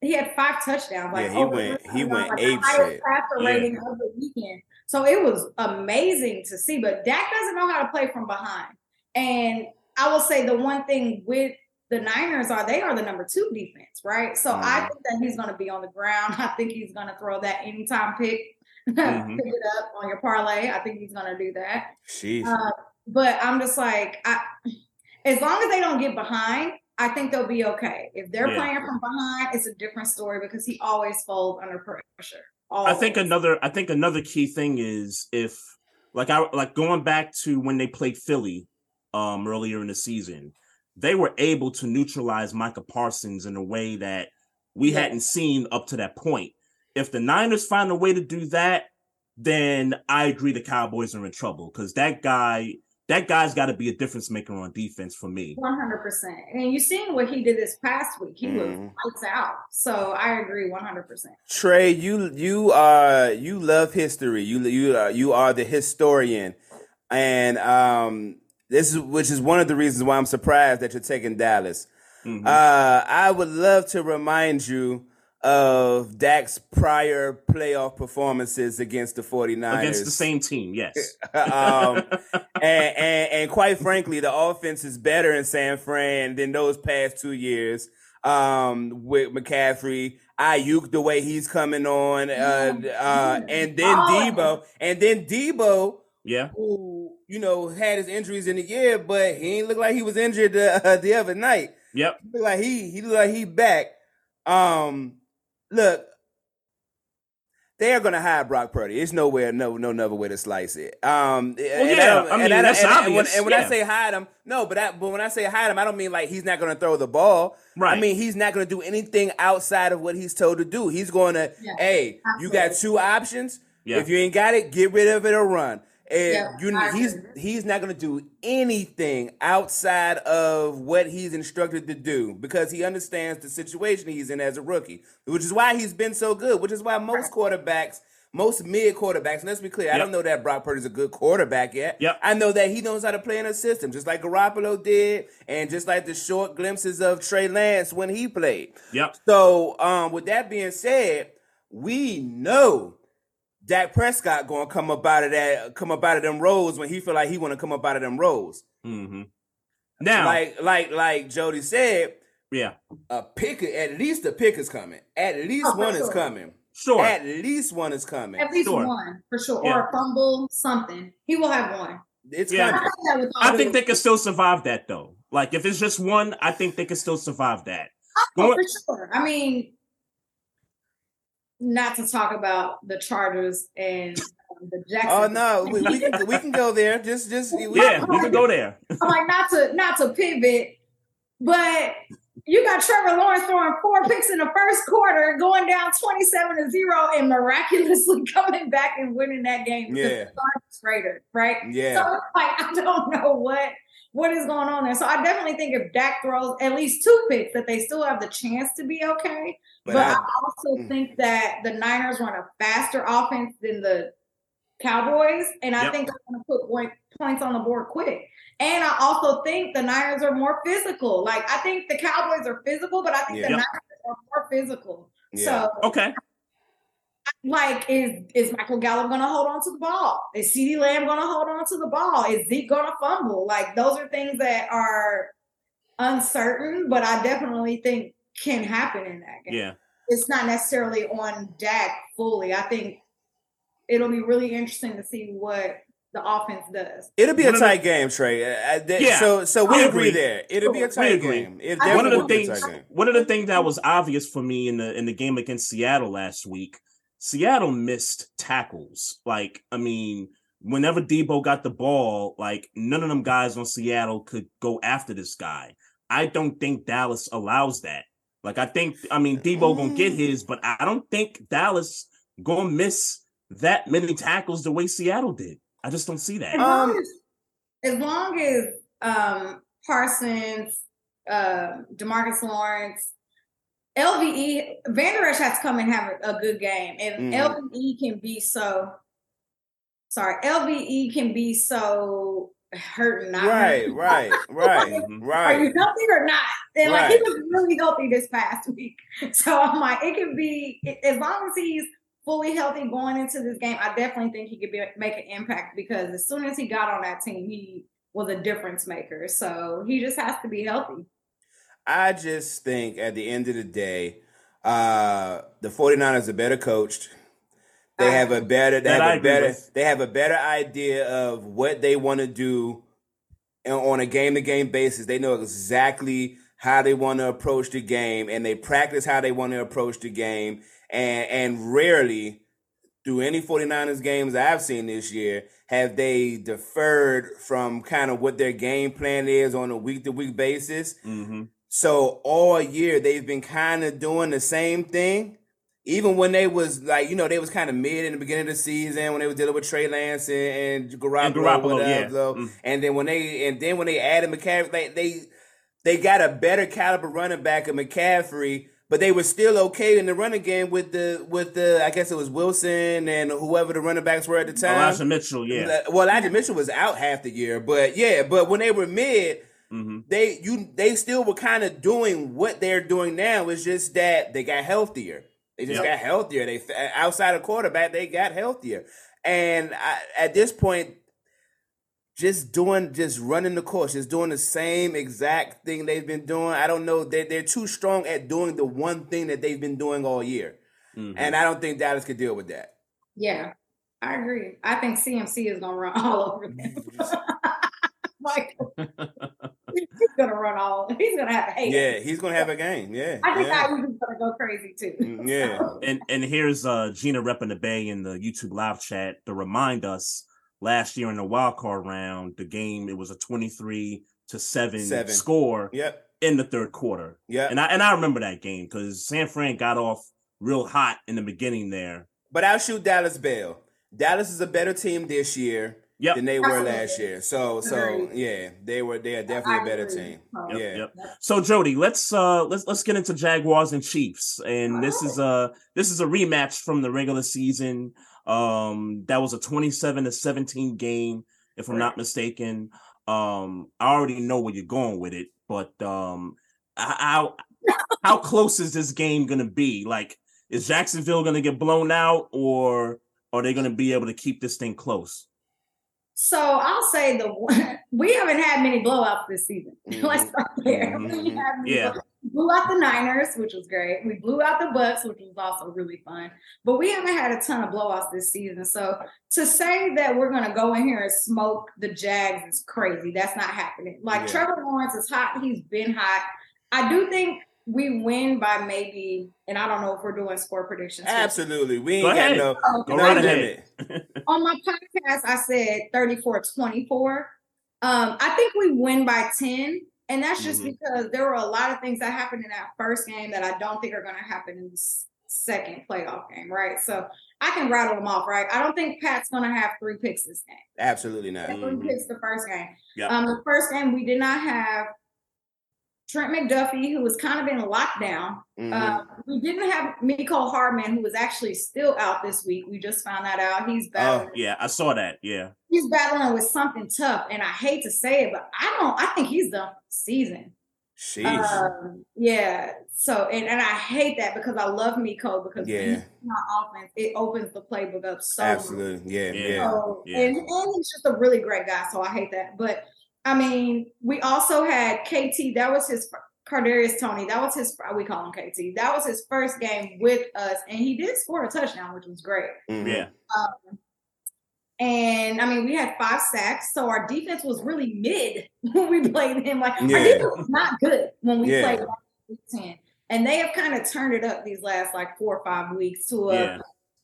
He had five touchdowns. Like, yeah, he went. He went like ape shit. Passer yeah. rating of the weekend. So it was amazing to see. But Dak doesn't know how to play from behind. And I will say the one thing with the Niners are they are the number two defense, right? So mm-hmm. I think that he's going to be on the ground. I think he's going to throw that anytime pick, mm-hmm. pick it up on your parlay. I think he's going to do that. Uh, but I'm just like, I, as long as they don't get behind, I think they'll be okay. If they're yeah. playing from behind, it's a different story because he always folds under pressure. Always. I think another I think another key thing is if like I like going back to when they played Philly um earlier in the season, they were able to neutralize Micah Parsons in a way that we yeah. hadn't seen up to that point. If the Niners find a way to do that, then I agree the Cowboys are in trouble because that guy that guy's got to be a difference maker on defense for me. One hundred percent. And you seen what he did this past week. He mm. was mm-hmm. lights out. So I agree one hundred percent. Trey, you you are you love history. You you are you are the historian, and um, this is which is one of the reasons why I'm surprised that you're taking Dallas. Mm-hmm. Uh, I would love to remind you of Dak's prior playoff performances against the 49ers. Against the same team, yes. um, and, and, and, quite frankly, the offense is better in San Fran than those past two years. Um, with McCaffrey, Aiyuk, the way he's coming on, uh, uh, and then Debo, and then Debo, yeah, who you know had his injuries in the year, but he ain't look like he was injured uh, the other night. Yep, he like he he looked like he back. Um, look, they are going to hide Brock Purdy. It's nowhere, no, no, another way to slice it. Um, well, yeah, I, I mean that's and, obvious. And when, and when yeah. I say hide him, no, but I, but when I say hide him, I don't mean like he's not going to throw the ball. Right. I mean he's not going to do anything outside of what he's told to do. He's going to, yeah, hey, absolutely. you got two options. Yeah. If you ain't got it, get rid of it or run. And Yeah, you, he's he's not going to do anything outside of what he's instructed to do because he understands the situation he's in as a rookie, which is why he's been so good. Which is why most quarterbacks, most mid quarterbacks, and let's be clear, I don't know that Brock Purdy's a good quarterback yet. Yep. I know that he knows how to play in a system, just like Garoppolo did, and just like the short glimpses of Trey Lance when he played. Yep. So, um, with that being said, we know Dak Prescott gonna come up out of that, come up out of them roles when he feel like he want to come up out of them roles. hmm Now, Like, like, like Jody said, yeah, a pick, at least a pick is coming. At least Oh, for one is coming. sure. At least one is coming. At least Sure. one for sure, Yeah. or a fumble, something. He will have one. It's Yeah. I coming. think that with all I think they can still survive that though. Like if it's just one, I think they can still survive that. Oh, Going- for sure. I mean, not to talk about the Chargers and um, the Jackson. Oh no, we, we can we can go there. Just just we, Yeah, we can go there. I'm like not to not to pivot, but you got Trevor Lawrence throwing four picks in the first quarter, going down 27 to 0 and miraculously coming back and winning that game Yeah. the Raiders, right? Yeah. So like I don't know what what is going on there. So I definitely think if Dak throws at least two picks, that they still have the chance to be okay. But But, I- I, also Mm. think that the Niners run a faster offense than the Cowboys, and I Yep. think they're going to put point, points on the board quick. And I also think the Niners are more physical. Like I think the Cowboys are physical, but I think Yeah. the Yep. Niners are more physical. Yeah. So, Okay. like, is is Michael Gallup going to hold on to the ball? Is CeeDee Lamb going to hold on to the ball? Is Zeke going to fumble? Like, those are things that are uncertain, but I definitely think can happen in that game Yeah. it's not necessarily on Dak fully. I think it'll be really interesting to see what the offense does. It'll be One a of the- tight game, Trey. Uh, uh, th- Yeah, So so we agree agree. there. It'll be a We tight agree. game. It one of the will be a things one of the things that was obvious for me in the in the game against Seattle last week, Seattle missed tackles. Like, I mean, whenever Debo got the ball, like none of them guys on Seattle could go after this guy. I don't think Dallas allows that. Like, I think I mean Debo gonna get his, but I don't think Dallas gonna miss that many tackles the way Seattle did. I just don't see As that. long Um, as, as, long as um, Parsons, uh, Demarcus Lawrence, LVE, Van Der Esch has to come and have a, a good game. And Mhm. LVE can be so, sorry, LVE can be so hurting. not Right, hurting. right, right, Mhm. Are you right. healthy or not? And like he was really healthy this past week. So I'm like, it could be as long as he's fully healthy going into this game. I definitely think he could be, make an impact because as soon as he got on that team, he was a difference maker. So he just has to be healthy. I just think at the end of the day, uh, the 49ers are better coached. They have a better they That have a better with. they have a better idea of what they want to do and on a game to game basis. They know exactly how they want to approach the game and they practice how they want to approach the game. And and rarely through any 49ers games I've seen this year have they deferred from kind of what their game plan is on a week to week basis. hmm So all year they've been kind of doing the same thing. Even when they was like, you know, they was kind of mid in the beginning of the season when they was dealing with Trey Lance and, and Garoppolo, And Garoppolo, yeah. Mm. And then when they and then when they added McCaffrey, they they they got a better caliber running back of McCaffrey, but they were still okay in the running game with the with the I guess it was Wilson and whoever the running backs were at the time. Elijah Mitchell, yeah. Well, Elijah Mitchell was out half the year, but yeah, but when they were mid, hmm they you they still were kind of doing what they're doing now. It's just that they got healthier. They just Yep. got healthier. They outside of quarterback, they got healthier. And I, at this point, just doing, just running the course, just doing the same exact thing they've been doing. I don't know. They they're too strong at doing the one thing that they've been doing all year, Mhm. and I don't think Dallas could deal with that. Yeah, I agree. I think CMC is gonna run all over them. like he's gonna run all. He's gonna have a hate. Yeah, he's gonna have a game. Yeah, I think yeah. that he's gonna go crazy too. Mm, yeah. and and here's uh Gina repping the Bay in the YouTube live chat to remind us last year in the wild card round, the game it was a 23 to 7, Seven. score Yep. in the third quarter. Yeah. And I and I remember that game because San Fran got off real hot in the beginning there. But I'll shoot Dallas Bell. Dallas is a better team this year. Yep. than they were last year. So so yeah, they were they are definitely a better team. Yep, Yeah. yep. So Jody, let's uh let's let's get into Jaguars and Chiefs. And this is a this is a rematch from the regular season. Um that was a 27 to 17 game, if I'm not mistaken. Um I already know where you're going with it, but um how how close is this game gonna be? Like, is Jacksonville gonna get blown out or are they gonna be able to keep this thing close? So I'll say the one- we haven't had many blowouts this season. Let's start there. We Mhm. have Yeah. blow- we blew out the Niners, which was great. We blew out the Bucs, which was also really fun. But we haven't had a ton of blowouts this season. So to say that we're gonna go in here and smoke the Jags is crazy. That's not happening. Like Yeah. Trevor Lawrence is hot. He's been hot. I do think we win by maybe, and I don't know if we're doing score predictions. Absolutely. We Go ain't got ahead. no, Okay. Go no right ahead. on my podcast, I said 34 24. Um, I think we win by 10. And that's just Mhm. because there were a lot of things that happened in that first game that I don't think are going to happen in this second playoff game, right? So I can rattle them off, right? I don't think Pat's going to have three picks this game. Absolutely not. Three Mhm. picks the first game. Yeah. Um, the first game, we did not have Trent McDuffie, who was kind of in lockdown. Mhm. Uh, we didn't have Mecole Hardman, who was actually still out this week. We just found that out. He's battling Yeah, I saw that. Yeah. he's battling with something tough, and I hate to say it, but I don't. I think he's done for the season. Sheesh. Um, yeah. So, and, and I hate that because I love Miko because Yeah. on offense, it opens the playbook up so. Absolutely. Yeah. Yeah. Yeah. So, Yeah. and, and he's just a really great guy. So I hate that. But I mean, we also had KT. That was his Kadarius Toney. That was his. We call him KT. That was his first game with us, and he did score a touchdown, which was great. Mhm. Yeah. Um, and I mean, we had five sacks, so our defense was really mid when we played him. Like our defense was not good when we Yeah. played last week ten, and they have kind of turned it up these last like four or five weeks to a Yeah.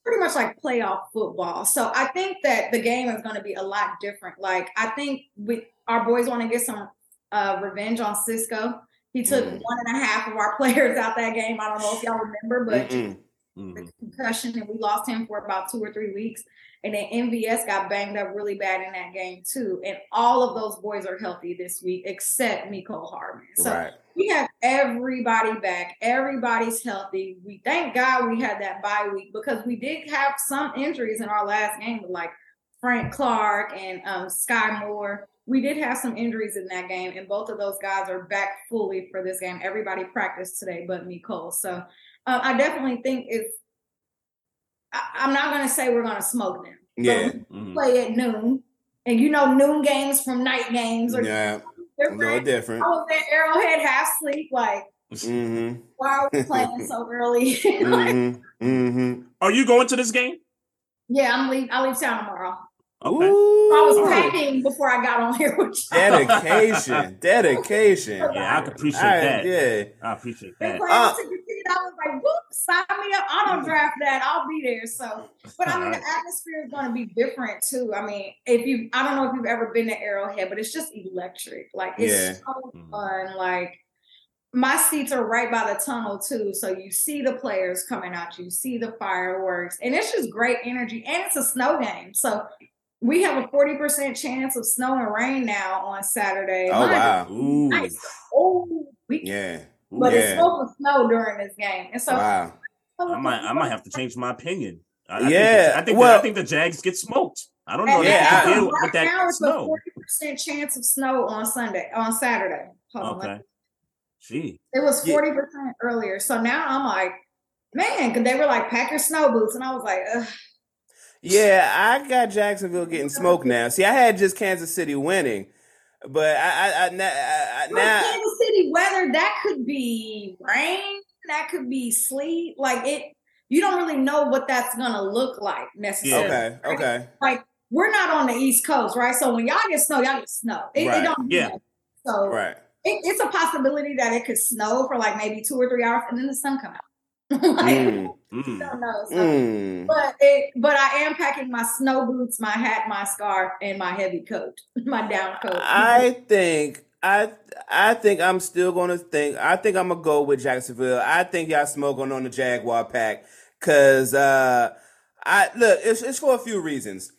Pretty much like playoff football. So I think that the game is going to be a lot different. Like I think we our boys want to get some uh, revenge on Cisco. He took Mm. one and a half of our players out that game. I don't know if y'all remember, but Mm-mm. Mhm. concussion and we lost him for about two or three weeks. And then MVS got banged up really bad in that game too. And all of those boys are healthy this week except Mecole Hardman. So Right. we have everybody back. Everybody's healthy. We thank God we had that bye week because we did have some injuries in our last game, like Frank Clark and um, Skyy Moore. We did have some injuries in that game, and both of those guys are back fully for this game. Everybody practiced today, but Mecole. So uh, I definitely think if I, I'm not going to say we're going to smoke them. but Yeah. we Mhm. play at noon, and you know noon games from night games are Yeah. A different. little different. I was at Arrowhead half sleep, like Mm-hmm. why are we playing so early? Mm-hmm. Mm-hmm. Are you going to this game? yeah, I'm leave. I leave town tomorrow. Okay. I was Ooh. packing before I got on here with you. Dedication. Dedication. Yeah, I can appreciate I- that. yeah. I appreciate that. playing Uh, ticket ticket. I was like, whoop, sign me up. I don't draft that. I'll be there. So, but I mean, the atmosphere is going to be different too. I mean, if you, I don't know if you've ever been to Arrowhead, but it's just electric. Like, it's Yeah. so Mhm. fun. Like, my seats are right by the tunnel too. So you see the players coming out, you see the fireworks, and it's just great energy. And it's a snow game. So we have a 40% chance of snow and rain now on Saturday. Oh Mine wow. Ooh. Nice. Oh, we Yeah. but it's Yeah. supposed to snow during this game. And so Wow. I might I might have to change my opinion. I, I think Yeah, the- I think well- the, I think the Jags get smoked. I don't know if Yeah, they I- can right with now that it's a forty percent chance of snow on Sunday, on Saturday. Hold on, Okay. Gee. It was Yeah. forty percent earlier. So now I'm like, man, because they were like, pack your snow boots, and I was like, Ugh. Yeah, I got Jacksonville getting smoked now. See, I had just Kansas City winning, but I, I, I, na- I, I But now, Kansas City weather that could be rain, that could be sleet. Like it, you don't really know what that's gonna look like necessarily. okay, okay, Like we're not on the East Coast, right? So when y'all get snow, y'all get snow. It, it don't. Yeah. that. So right. it, it's a possibility that it could snow for like maybe two or three hours and then the sun come out. like, Mm, Mm. Don't know. So, mm. But it, but I am packing my snow boots, my hat, my scarf, and my heavy coat, my down coat. I think I I think I'm still gonna think I think I'm gonna go with Jacksonville. I think y'all smoking on the Jaguar pack because uh I look it's it's for a few reasons.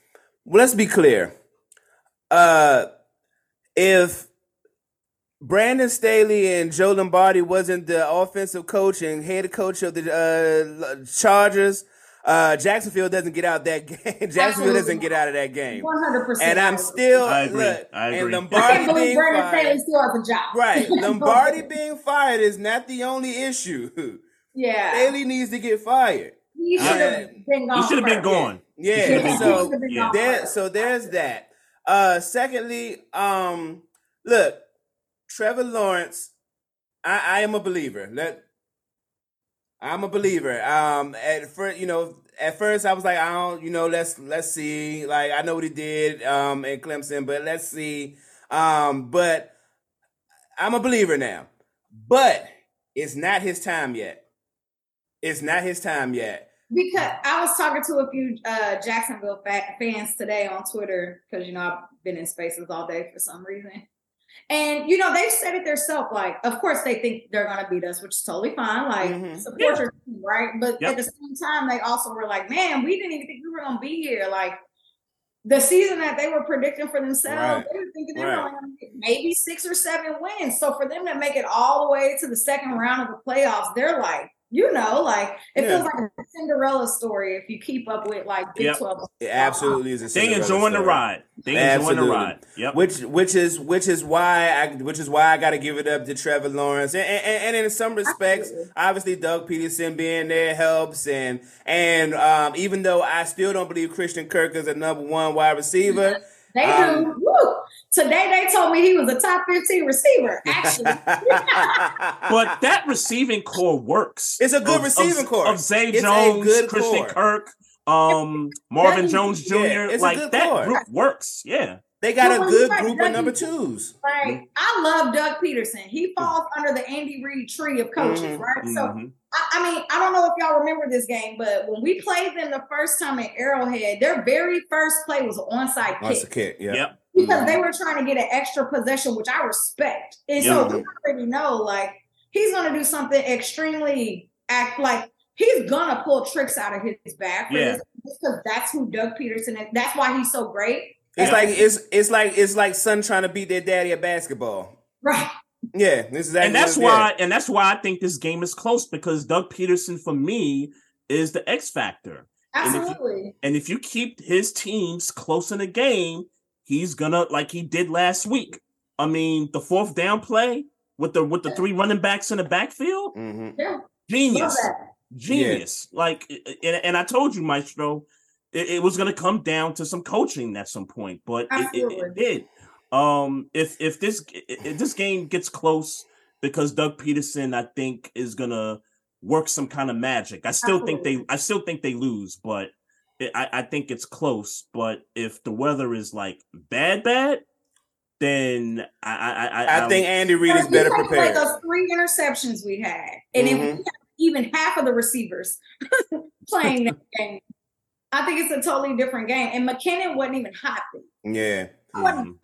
Well, let's be clear. uh, if Brandon Staley and Joe Lombardi wasn't the offensive coach and head coach of the uh, Chargers, uh, Jacksonville doesn't get out that game. Jacksonville doesn't get out of that game. One hundred percent. And I'm still I agree. look, I agree. I Lombardi can't being Brandon fired. Staley still has a job. Right, Lombardi being fired is not the only issue. yeah, Staley needs to get fired. he should have been gone. He should have been gone. Yeah, should've so been Yeah. gone there, so there's that. Uh, secondly, um, look, Trevor Lawrence, I, I am a believer. Let I'm a believer. Um, at first, you know, at first I was like, I don't, you know, let's let's see. Like I know what he did um in Clemson, but let's see. Um, but I'm a believer now. But it's not his time yet. It's not his time yet. Because I was talking to a few uh, Jacksonville fa- fans today on Twitter because you know I've been in spaces all day for some reason, and you know they've said it themselves. Like, of course they think they're gonna beat us, which is totally fine. Like, Mhm. support Yeah. your team, right? But Yep. at the same time, they also were like, "Man, we didn't even think we were gonna be here." Like. The season that they were predicting for themselves, Right. they were thinking they were Right. only going to get maybe six or seven wins. So for them to make it all the way to the second round of the playoffs, they're like, you know, like it Yeah. feels like a Cinderella story if you keep up with like Big Yep. 12. It absolutely is a They Cinderella enjoying the story. ride. They enjoying the ride. Yep. Which which is which is why I which is why I got to give it up to Trevor Lawrence and, and, and in some respects, Absolutely. obviously Doug Pederson being there helps and and um, even though I still don't believe Christian Kirk is a number one wide receiver, They Um, do. Woo! Today they told me he was a top 15 receiver. Actually, but that receiving core works. It's a good Of- receiving of, core. Of Zay It's Jones, good Christian core. Kirk, um, Marvin Jones Jr. yeah, it's a like good that core. group works. Yeah. they got Well, a good you got group Doug of number Pederson- twos. like I love Doug Pederson. He falls under the Andy Reid tree of coaches, Mhm, right? So Mhm. I, I mean, I don't know if y'all remember this game, but when we played them the first time at Arrowhead, their very first play was an onside That's a kick kick. Yeah. Yep. because mm-hmm. they were trying to get an extra possession, which I respect. And so Yeah. we already know, like, he's going to do something extremely act like he's going to pull tricks out of his bag for Yeah. because that's who Doug Pederson is. That's why he's so great. It's Yeah. like it's it's like it's like son trying to beat their daddy at basketball. Right. Yeah, this is exactly and that's what it is. why and that's why I think this game is close because Doug Pederson for me is the X factor. And if you- Absolutely. And if you keep his teams close in the game, he's gonna like he did last week. I mean, the fourth down play with the with the three running backs in the backfield, Mhm. Yeah. Love genius, that. genius. Like, and, and I told you, Maestro, it, it was gonna come down to some coaching at some point, but it, it, it did. Um, if if this if this game gets close because Doug Pederson, I think, is gonna work some kind of magic. I still think they I still think they lose, but it, I, I think it's close. But if the weather is like bad, bad, then I I I, I think Andy Reid is better take away prepared. Those three interceptions we had, and if we Mhm. have even half of the receivers playing that game, I think it's a totally different game. And McKinnon wasn't even hot then. Yeah. Mhm.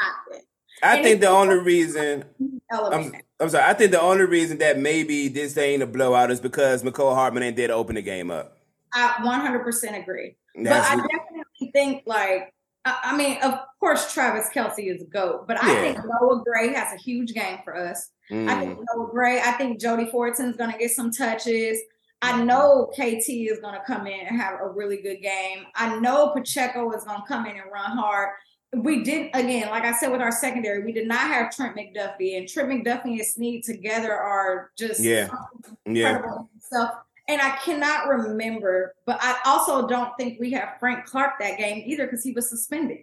I And think the only reason I'm, I'm sorry, I think the only reason that maybe this ain't a blowout is because Mecole Hardman ain't there to open the game up. I 100% agree. That's but I definitely think, like, I, I mean, of course, Travis Kelce is a GOAT, but I Yeah. think Noah Gray has a huge game for us. I mm, think Noah Gray, I think Jody Fortson's going to get some touches. I know KT is going to come in and have a really good game. I know Pacheco is going to come in and run hard. We did, again, like I said with our secondary, we did not have Trent McDuffie, and Trent McDuffie and Sneed together are just Yeah. yeah. incredible stuff. And I cannot remember, but I also don't think we have Frank Clark that game either because he was suspended.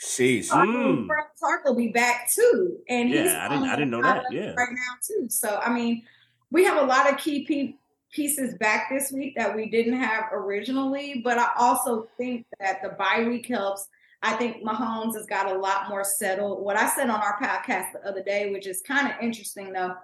Sheesh. I mean, Mm. Frank Clark will be back too, and he's Yeah, I didn't- I didn't know that, yeah. right now too. So I mean, we have a lot of key pe- pieces back this week that we didn't have originally, but I also think that the bye week helps. I think Mahomes has got a lot more settled. What I said on our podcast the other day, which is kind of interesting though,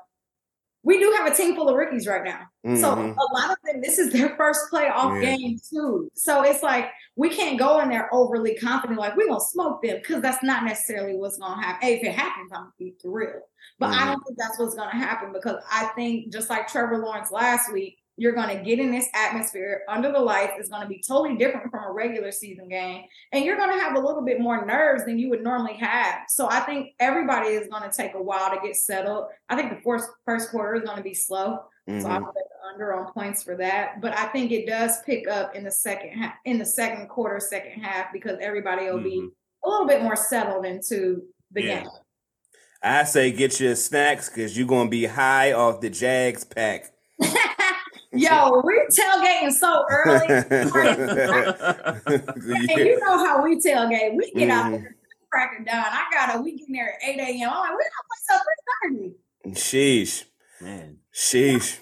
we do have a team full of rookies right now. So Mhm. a lot of them, this is their first playoff Yeah. game too. So it's like we can't go in there overly confident, like we're gonna smoke them, because that's not necessarily what's gonna happen. Hey, if it happens, I'm gonna be thrilled. But I Mhm. don't think that's what's gonna happen because I think just like Trevor Lawrence last week, You're going to get in this atmosphere under the lights. It's going to be totally different from a regular season game. And you're going to have a little bit more nerves than you would normally have. So I think everybody is going to take a while to get settled. I think the first, first quarter is going to be slow. Mm-hmm. So I'm under on points for that. But I think it does pick up in the second half, in the second quarter, second half, because everybody will mm-hmm. be a little bit more settled into the yeah. game. I say get your snacks because you're gonna be high off the Jags pack. Yo, we're tailgating so early. and you know how we tailgate. We get mm-hmm. out there crack it down. I gotta we get there at 8 a.m. I'm like, we don't play till 3 Sheesh. Man. Sheesh.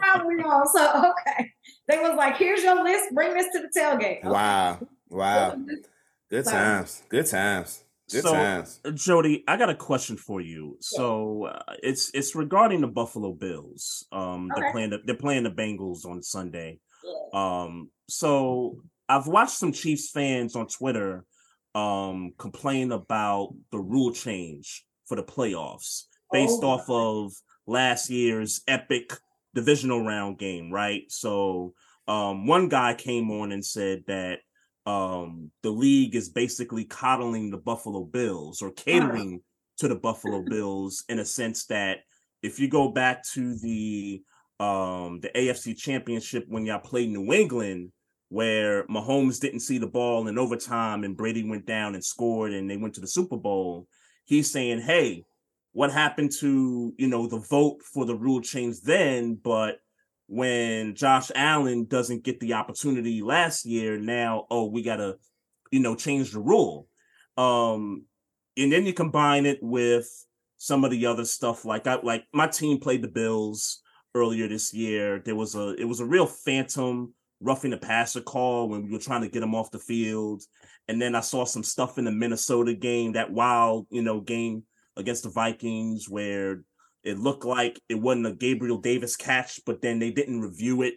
how we on. So okay. They was like, here's your list, bring this to the tailgate. Okay. Wow. Wow. Good times. Good times. Good so, times. Jody, I got a question for you. So uh, it's it's regarding the Buffalo Bills. Um, okay. they're playing the, they're playing the Bengals on Sunday. Yeah. Um, so I've watched some Chiefs fans on Twitter um complain about the rule change for the playoffs based oh. off of last year's epic divisional round game, right? So um one guy came on and said that um, the league is basically coddling the Buffalo Bills or catering to the Buffalo Bills in a sense that if you go back to the um, the AFC Championship when y'all played New England, where Mahomes didn't see the ball in overtime and Brady went down and scored and they went to the Super Bowl, he's saying, "Hey, what happened to you know the vote for the rule change then?" But when Josh Allen doesn't get the opportunity last year, now oh we gotta, you know, change the rule. Um, and then you combine it with some of the other stuff like I like my team played the Bills earlier this year. There was a it was a real phantom roughing the passer call when we were trying to get him off the field. And then I saw some stuff in the Minnesota game, that wild, you know, game against the Vikings where it looked like it wasn't a Gabriel Davis catch, but then they didn't review it.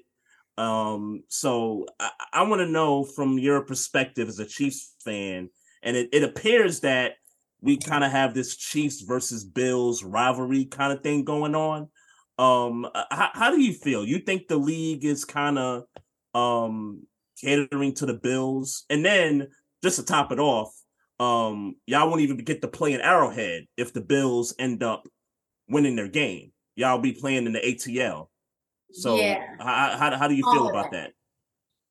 Um, so I, I want to know from your perspective as a Chiefs fan, and it, it appears that we kind of have this Chiefs versus Bills rivalry kind of thing going on. Um, how, how do you feel? You think the league is kind of um catering to the Bills? And then just to top it off, um, y'all won't even get to play an Arrowhead if the Bills end up winning their game. Y'all be playing in the ATL. So yeah. how, how, how do you feel about that?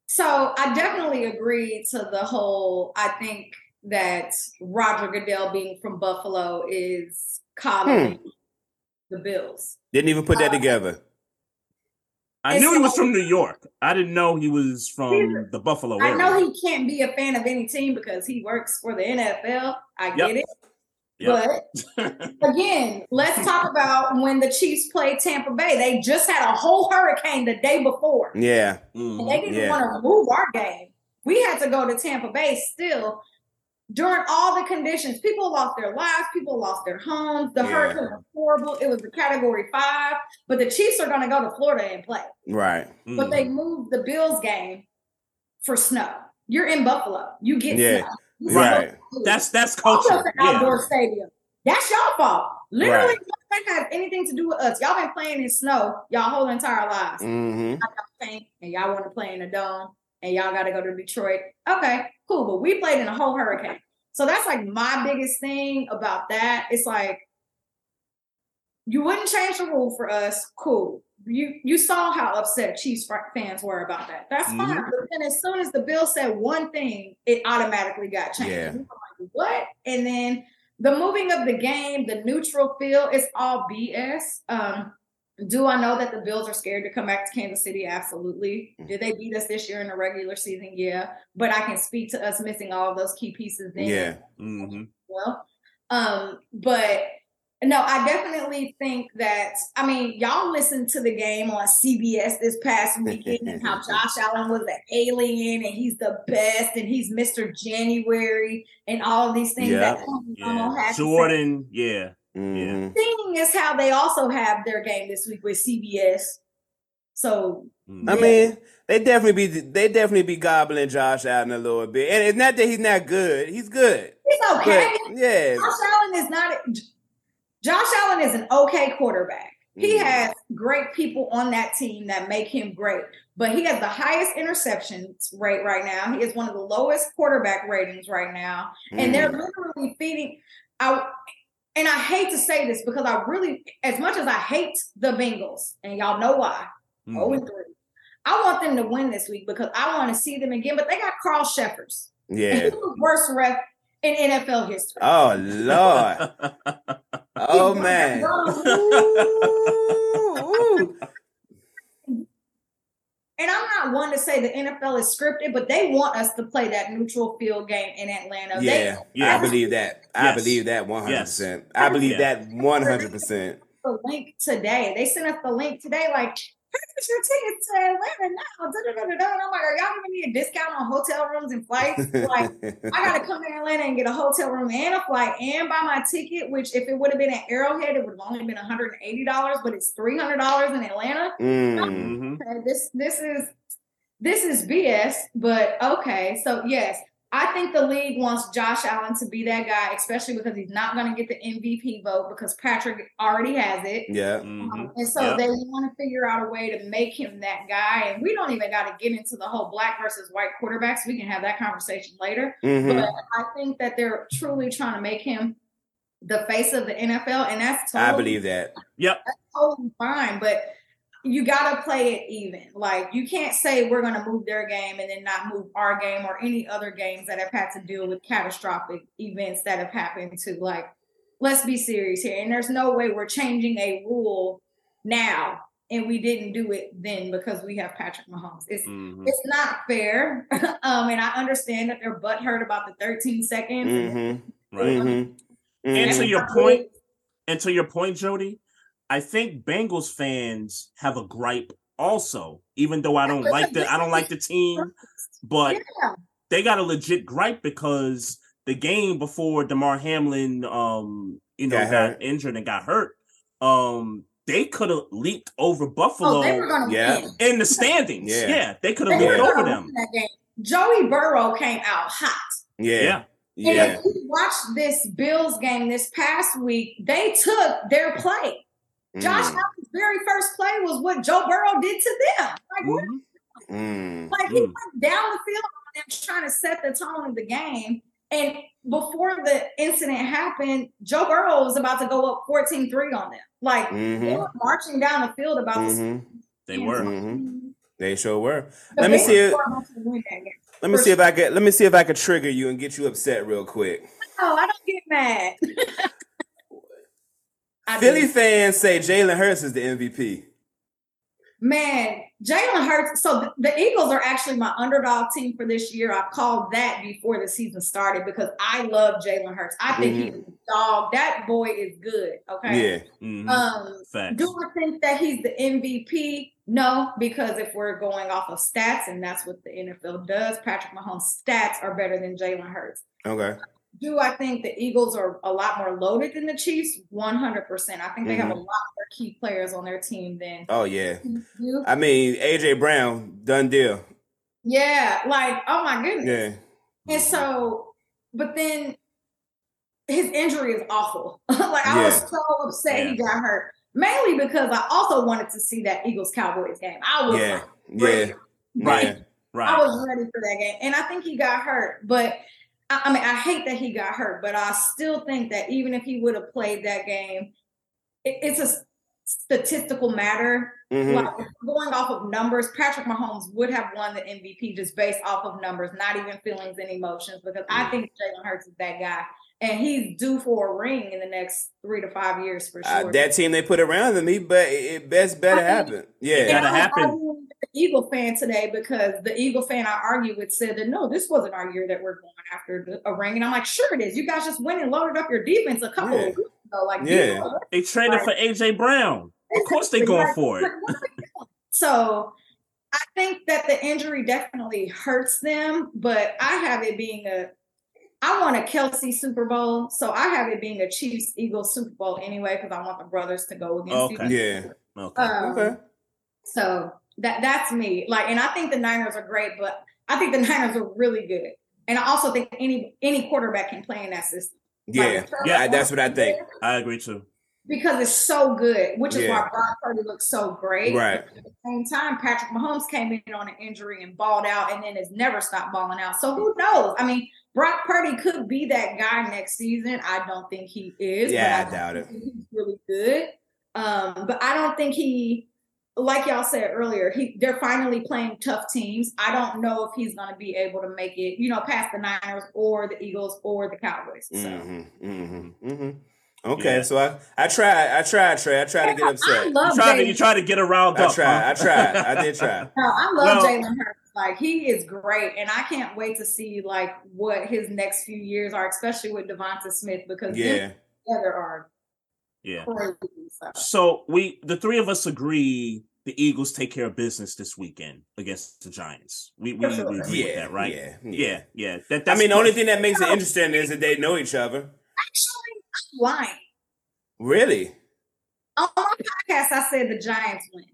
So I definitely agree to the whole. I think that Roger Goodell being from Buffalo is calling hmm. the Bills. Didn't even put that uh, together. I knew he was from New York. I didn't know he was from the Buffalo area. I know he can't be a fan of any team because he works for the NFL. I yep. get it. But again, let's talk about when the Chiefs played Tampa Bay. They just had a whole hurricane the day before. Yeah. And they didn't yeah. want to move our game. We had to go to Tampa Bay still during all the conditions. People lost their lives, people lost their homes. The yeah. hurricane was horrible. It was a category five, but the Chiefs are going to go to Florida and play. Right. Mm. But they moved the Bills game for snow. You're in Buffalo. You get yeah. snow. Right. That's that's culture. outdoor yeah. stadium. That's y'all fault. Literally, right. that has anything to do with us. Y'all been playing in snow y'all whole entire lives. Mm-hmm. And y'all want to play in a dome, and y'all got to go to Detroit. Okay, cool. But we played in a whole hurricane. So that's like my biggest thing about that. It's like you wouldn't change the rule for us. Cool you you saw how upset Chiefs fans were about that. That's fine. Mm-hmm. But then as soon as the bill said one thing, it automatically got changed. Yeah. Like, what? And then the moving of the game, the neutral feel, it's all BS. Um, do I know that the Bills are scared to come back to Kansas City? Absolutely. Mm. Did they beat us this year in the regular season? Yeah. But I can speak to us missing all of those key pieces then. Yeah. Mm-hmm. Well, um, but no, I definitely think that. I mean, y'all listened to the game on CBS this past weekend and how Josh Allen was an alien and he's the best and he's Mr. January and all of these things yep. that yeah. Jordan, yeah. Mm-hmm. Yeah. Thing is how they also have their game this week with CBS. So mm-hmm. I mean, they definitely be they definitely be gobbling Josh Allen a little bit, and it's not that he's not good; he's good. He's okay. But, yeah, Josh Allen is not. Josh Allen is an okay quarterback. He Mm. has great people on that team that make him great, but he has the highest interceptions rate right now. He is one of the lowest quarterback ratings right now, and they're Mm. literally feeding. I and I hate to say this because I really, as much as I hate the Bengals, and y'all know why, Mhm. oh and three. I want them to win this week because I want to see them again. But they got Carl Cheffers, Yeah. he's the worst ref in NFL history. Oh Lord. Oh man. Ooh, ooh. And I'm not one to say the NFL is scripted, but they want us to play that neutral field game in Atlanta. They- Yeah, Yeah. I believe that. I Yes. believe that one hundred percent. I believe Yeah. that one hundred percent. the link today. They sent us the link today, like, purchase your tickets to Atlanta now. Da-da-da-da-da. And I'm like, are y'all giving me a discount on hotel rooms and flights? Like, I gotta come to Atlanta and get a hotel room and a flight and buy my ticket, which if it would have been at Arrowhead, it would have only been $180, but it's $300 in Atlanta. Mm. Mhm. Okay, this this is this is BS, but okay. So yes, I think the league wants Josh Allen to be that guy, especially because he's not going to get the MVP vote because Patrick already has it. Yeah. Mhm. Um, and so Yeah. they want to figure out a way to make him that guy. And we don't even got to get into the whole black versus white quarterbacks. We can have that conversation later. Mhm. But I think that they're truly trying to make him the face of the NFL, and that's totally I believe that. Yep. That's totally fine, but you got to play it even. Like you can't say we're going to move their game and then not move our game or any other games that have had to deal with catastrophic events that have happened to like let's be serious here. And there's no way we're changing a rule now and we didn't do it then because we have Patrick Mahomes. It's Mhm. it's not fair. um and I understand that they're butthurt about the 13 seconds. Mm-hmm. Right. Mm-hmm. And to Mhm. your point, and to your point, Jody, I think Bengals fans have a gripe also, even though I don't like the I don't like the team, but Yeah. they got a legit gripe because the game before Damar Hamlin um you know Got got, injured and got hurt, um they could have leaped over Buffalo Oh, they were going to Yeah. win. in the standings. Yeah. Yeah, they could have leaped over them. Joey Burrow came out hot. Yeah. Yeah. And Yeah. if you watch this Bills game this past week, they took their play. Josh Mm. Allen's very first play was what Joe Burrow did to them. Like, what? Mhm. Mm. like he Mm. went down the field on them trying to set the tone of the game. And before the incident happened, Joe Burrow was about to go up 14-3 on them. Like they Mhm. were marching down the field about to Mhm. They were. Mhm. They sure were. The Let me see it. were about to win that game. Let me For see if I could. Let me see if I could trigger you and get you upset real quick. Oh, I don't get mad. I do. Philly fans say Jalen Hurts is the MVP. Man, Jalen Hurts. So the, the Eagles are actually my underdog team for this year. I called that before the season started because I love Jalen Hurts. I think he's a dog. That boy is good. Okay. Yeah. Mhm. Um, Facts. do I think that he's the MVP? No, because if we're going off of stats, and that's what the NFL does, Patrick Mahomes' stats are better than Jalen Hurts. Okay. Do I think the Eagles are a lot more loaded than the Chiefs? 100%. I think they have a Mhm. lot more key players on their team than Oh yeah. I mean, AJ Brown, done deal. Yeah, like, oh my goodness. Yeah. And so, but then his injury is awful. like I was so upset he got hurt. Mainly because I also wanted to see that Eagles Cowboys game. I was Yeah. ready. Yeah. Right. Yeah. I was ready for that game. And I think he got hurt. But I, I mean, I hate that he got hurt, but I still think that even if he would have played that game, it, it's a statistical matter. Mhm. Like going off of numbers, Patrick Mahomes would have won the MVP just based off of numbers, not even feelings and emotions, because I think Jalen Hurts is that guy. And he's due for a ring in the next three to five years for Uh, sure. that team they put around him, he but it, it best better I mean, happen. And Yeah. gotta happen. Arguing with the Eagle fan today because the Eagle fan I argued with said that no, this wasn't our year that we're going after the, a ring. And I'm like, sure it is. You guys just went and loaded up your defense a couple Yeah. of weeks ago. Like, Yeah. you know, They traded for AJ Brown. Of course they're going for it. So I think that the injury definitely hurts them, but I have it being a I want a Kelce Super Bowl, so I have it being a Chiefs Eagles Super Bowl anyway because I want the brothers to go against Okay. each Yeah. Okay. Um, Okay. So that that's me. Like, and I think the Niners are great, but I think the Niners are really good. And I also think any any quarterback can play in that system. Yeah. Like, Yeah, that's what I think. I agree too. because it's so good, which is Yeah. why Brock Purdy looks so great. Right. At the same time, Patrick Mahomes came in on an injury and balled out, and then has never stopped balling out. So who knows? I mean, Brock Purdy could be that guy next season. I don't think he is. but Yeah, I do doubt it. He's really good, um, but I don't think he. Like y'all said earlier, he they're finally playing tough teams. I don't know if he's going to be able to make it, you know, past the Niners or the Eagles or the Cowboys. So. Mm-hmm, mm-hmm, mm-hmm. Okay, Yeah. so I, I tried, I tried, Trey. I tried to get I upset. You love tried to you tried to get her riled I up. tried, huh? I tried, I did try. No, I love Well- Jalen Hurts. Like he is great, and I can't wait to see like what his next few years are, especially with DeVonta Smith because them Yeah, together are Yeah. crazy. So. So we the three of us agree the Eagles take care of business this weekend against the Giants. We we, sure. we agree with that, right? Yeah, Yeah, yeah. That, I mean, the only thing that makes it interesting is that they know each other. Actually, I'm lying. Really? On my podcast, I said the Giants win.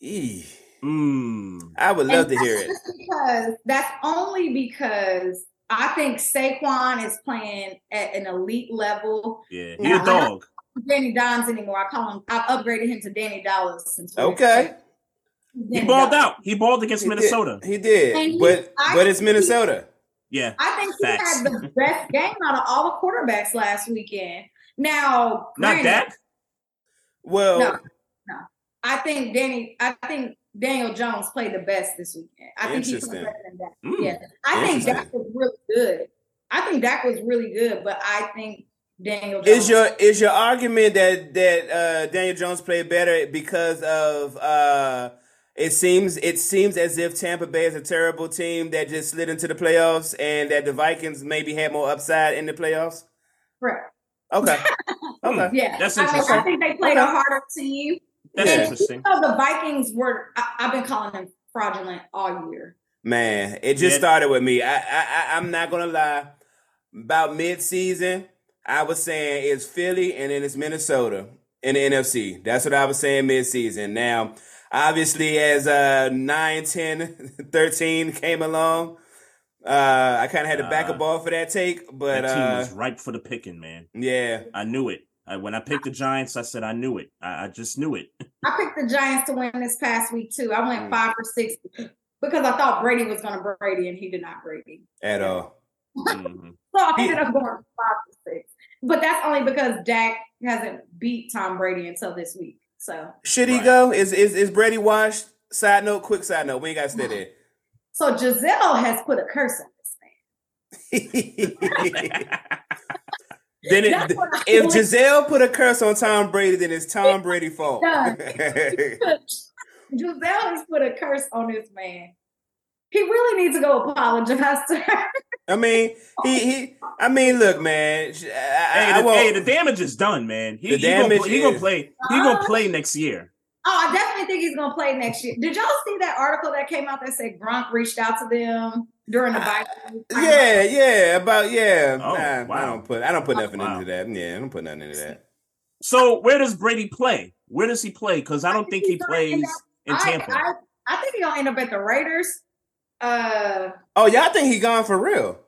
Eee. Mm, I would love And to hear it. Because that's only because I think Saquon is playing at an elite level. yeah, he's Yeah, a dog. Danny Dimes anymore. I call him. I've upgraded him to Danny Dallas since. we- Okay. He balled Dallas. out. He balled against He did. Minnesota. He did, he- but I- but it's Minnesota. Yeah. I think he Facts. had the best game out of all the quarterbacks last weekend. Now, Not granted, Dak? Well, No. I think Danny. I think Daniel Jones played the best this weekend. I think he's better than Dak. Mm. Yeah, I think Interesting. Dak was really good. I think Dak was really good, but I think Daniel Jones. is your is your argument that that uh, Daniel Jones played better because of uh, it seems it seems as if Tampa Bay is a terrible team that just slid into the playoffs and that the Vikings maybe had more upside in the playoffs? Correct. Okay, okay. Yeah, That's I, mean, I think they played a harder team. That's Yeah. interesting. So the Vikings were. I, I've been calling them fraudulent all year. Man, it just Yeah. started with me. I, I, I I'm not gonna lie. About mid season, I was saying it's Philly and then it's Minnesota in the NFC. That's what I was saying mid season. Now, obviously, as uh 9, 10, 13 came along, uh I kind of had to back a Uh, ball for that take, but that team uh was ripe for the picking, man. yeah, I knew it. I, when I picked the Giants, I said I knew it. I, I just knew it. I picked the Giants to win this past week too. I went Mm. five for six because I thought Brady was going to Brady, and he did not Brady. at all. Mhm. So I ended up going five for six. But that's only because Dak hasn't beat Tom Brady until this week. So Should he Right. go? Is is is Brady washed? Side note, quick side note. We ain't gotta stay there. so Gisele has put a curse on this man. That's it, if believe. Gisele put a curse on Tom Brady, then it's Tom Brady's fault. Done. Gisele has put a curse on this man. He really needs to go apologize to her. I mean, he he. I mean, look, man. I, I, Hey, I the, won't- hey, the damage is done, man. He, The he gonna, damage play- he gonna is- play. He gonna Uh, play next year. Oh, I definitely think he's gonna play next year. Did y'all see that article that came out that said Gronk reached out to them during the I- Vikings? yeah, yeah, about yeah. Oh, nah, I don't put I don't put nothing Wow. into that. Yeah, I don't put nothing into that. So where does Brady play? Where does he play? Because I don't think he he's gonna plays in I, Tampa. I, I think he's gonna end up at the Raiders. Uh, Oh, yeah, I think he gone for real?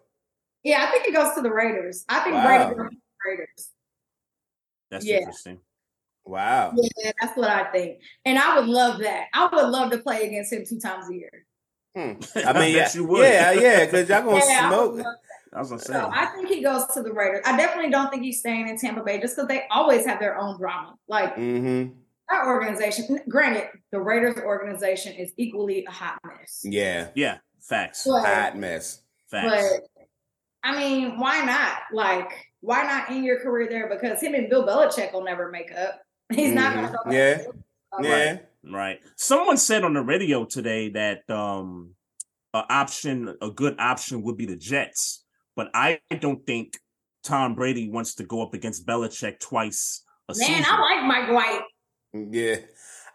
yeah, I think he goes to the Raiders. I think Wow. Brady goes to the Raiders. That's yeah. interesting. Wow. Yeah, that's what I think. And I would love that. I would love to play against him two times a year. Hmm. I mean, yeah, bet you would. yeah, yeah, because y'all gonna Yeah, smoke. I was gonna say. So I think he goes to the Raiders. I definitely don't think he's staying in Tampa Bay just because they always have their own drama. Like Mm-hmm. that organization, granted, the Raiders organization is equally a hot mess. Yeah, yeah, facts. But, hot mess. Facts. but I mean, why not? Like, why not end your career there? Because him and Bill Belichick will never make up. He's not going to Mhm. go back. Yeah. to Yeah. Right. Someone said on the radio today that um a option, a good option would be the Jets, but I don't think Tom Brady wants to go up against Belichick twice a Man, season. I like Mike White. Yeah.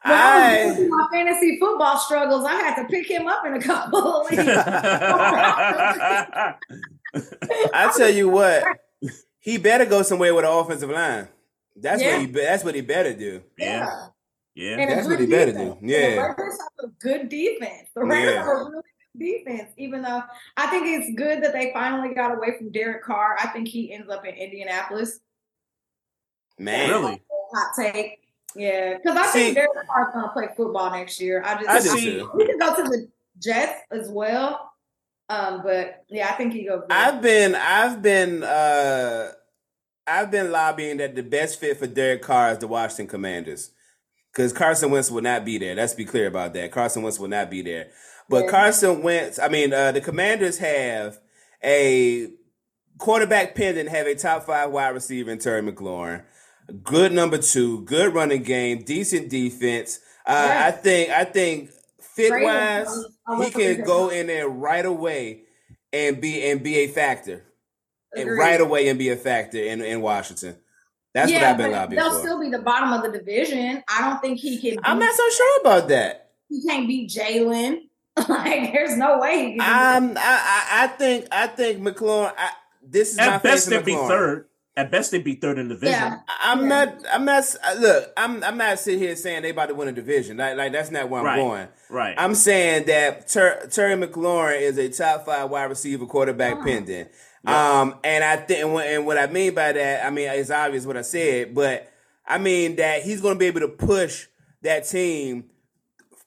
When I was I my fantasy football struggles, I had to pick him up in a couple of leagues. I tell you what, he better go somewhere with an offensive line. That's Yeah. what he. That's what he better do. yeah, yeah. And That's good what he better defense. do. Yeah. The Raiders have a good defense. The Raiders Yeah. have a really good defense, even though I think it's good that they finally got away from Derek Carr. I think he ends up in Indianapolis. Man, Really? hot take. Yeah, because I See- think Derek Carr's gonna play football next year. I just I do See- too. he could go to the Jets as well. Um, but yeah, I think he goes. there. I've been I've been uh I've been lobbying that the best fit for Derek Carr is the Washington Commanders. Because Carson Wentz will not be there. Let's be clear about that. Carson Wentz will not be there. But Yeah. Carson Wentz, I mean, uh, the Commanders have a quarterback pendant, have a top five wide receiver in Terry McLaurin. Good number two, good running game, decent defense. Uh, Yeah. I think I think fit wise, he can go in there right away and be and be a factor. And right away and be a factor in, in Washington. That's what Yeah, I've been but lobbying They'll for. still be the bottom of the division. I don't think he can. I'm not so sure about that. He can't beat Jalen. like, there's no way he can. I'm, I, I, I think I think McLaurin. I, this is my At best, they'd be third. At best, they'd be third in the division. Yeah. I'm Yeah. not. I'm not. uh, Look, I'm. I'm not sitting here saying they about to win a division. Like, like that's not where I'm Right. going. Right. I'm saying that Ter- Terry McLaurin is a top five wide receiver quarterback Oh. pendant. Um, and I think, and what, and what I mean by that, I mean it's obvious what I said, but I mean that he's going to be able to push that team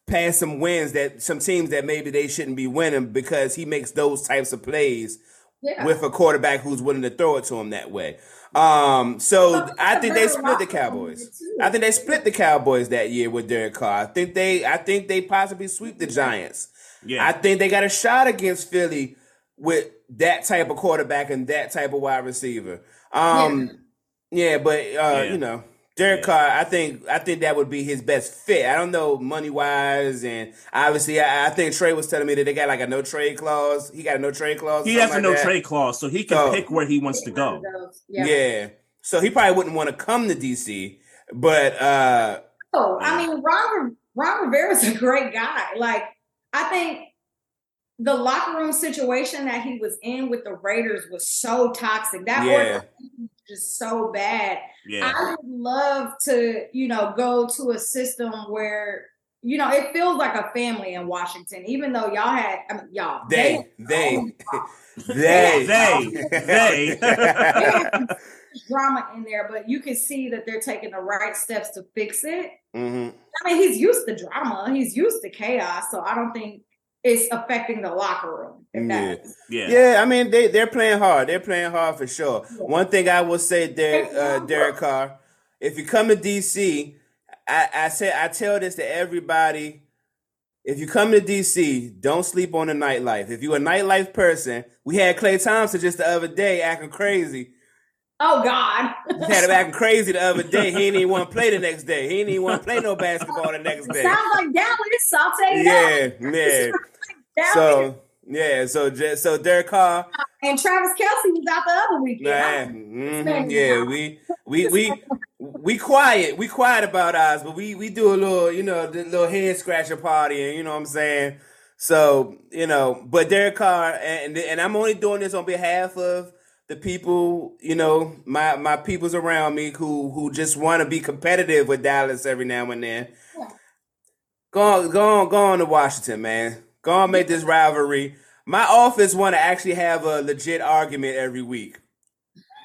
past some wins that some teams that maybe they shouldn't be winning because he makes those types of plays yeah. with a quarterback who's willing to throw it to him that way. Um, so I think they split the Cowboys. I think they split the Cowboys that year with Derek Carr. I think they I think they possibly sweep the Giants. yeah. I think they got a shot against Philly with that type of quarterback and that type of wide receiver. Um yeah, but uh Yeah. you know, Derek Yeah. Carr, I think I think that would be his best fit. I don't know money wise, and obviously I, I think Trey was telling me that they got like a no trade clause. He got a no trade clause. he has a something no that. trade clause, so he can So- pick where he wants to go. Yeah. Yeah. So he probably wouldn't want to come to DC, but uh Oh, I mean, Ron Ron Rivera's a great guy. Like, I think the locker room situation that he was in with the Raiders was so toxic. That Yeah. was just so bad. Yeah. I would love to, you know, go to a system where, you know, it feels like a family in Washington, even though y'all had, I mean, y'all, they they They, they they. had drama in there, but you can see that they're taking the right steps to fix it. Mhm. I mean, he's used to drama, he's used to chaos, so I don't think it's affecting the locker room. If that yeah. Yeah, I mean they they're playing hard. They're playing hard for sure. One thing I will say, Derek uh, Derek Carr, if you come to DC, I, I say I tell this to everybody. If you come to DC, don't sleep on the nightlife. If you're a nightlife person, we had Klay Thompson just the other day acting crazy. Oh God. He had him acting crazy the other day. He didn't even want to play the next day. He didn't even want to play no basketball the next day. Sounds like Dallas. I'll tell you that. Yeah, yeah. So yeah, so so Derek Carr, and Travis Kelce was out the other weekend. Man, mhm, yeah, we we we we quiet, we quiet about ours, but we we do a little, you know, the little head scratcher party, and you know what I'm saying. So you know, but Derek Carr, and and I'm only doing this on behalf of the people, you know, my my peoples around me who who just want to be competitive with Dallas every now and then. Yeah. Go on, go on, go on to Washington, man. Go on, make this rivalry. My office want to actually have a legit argument every week.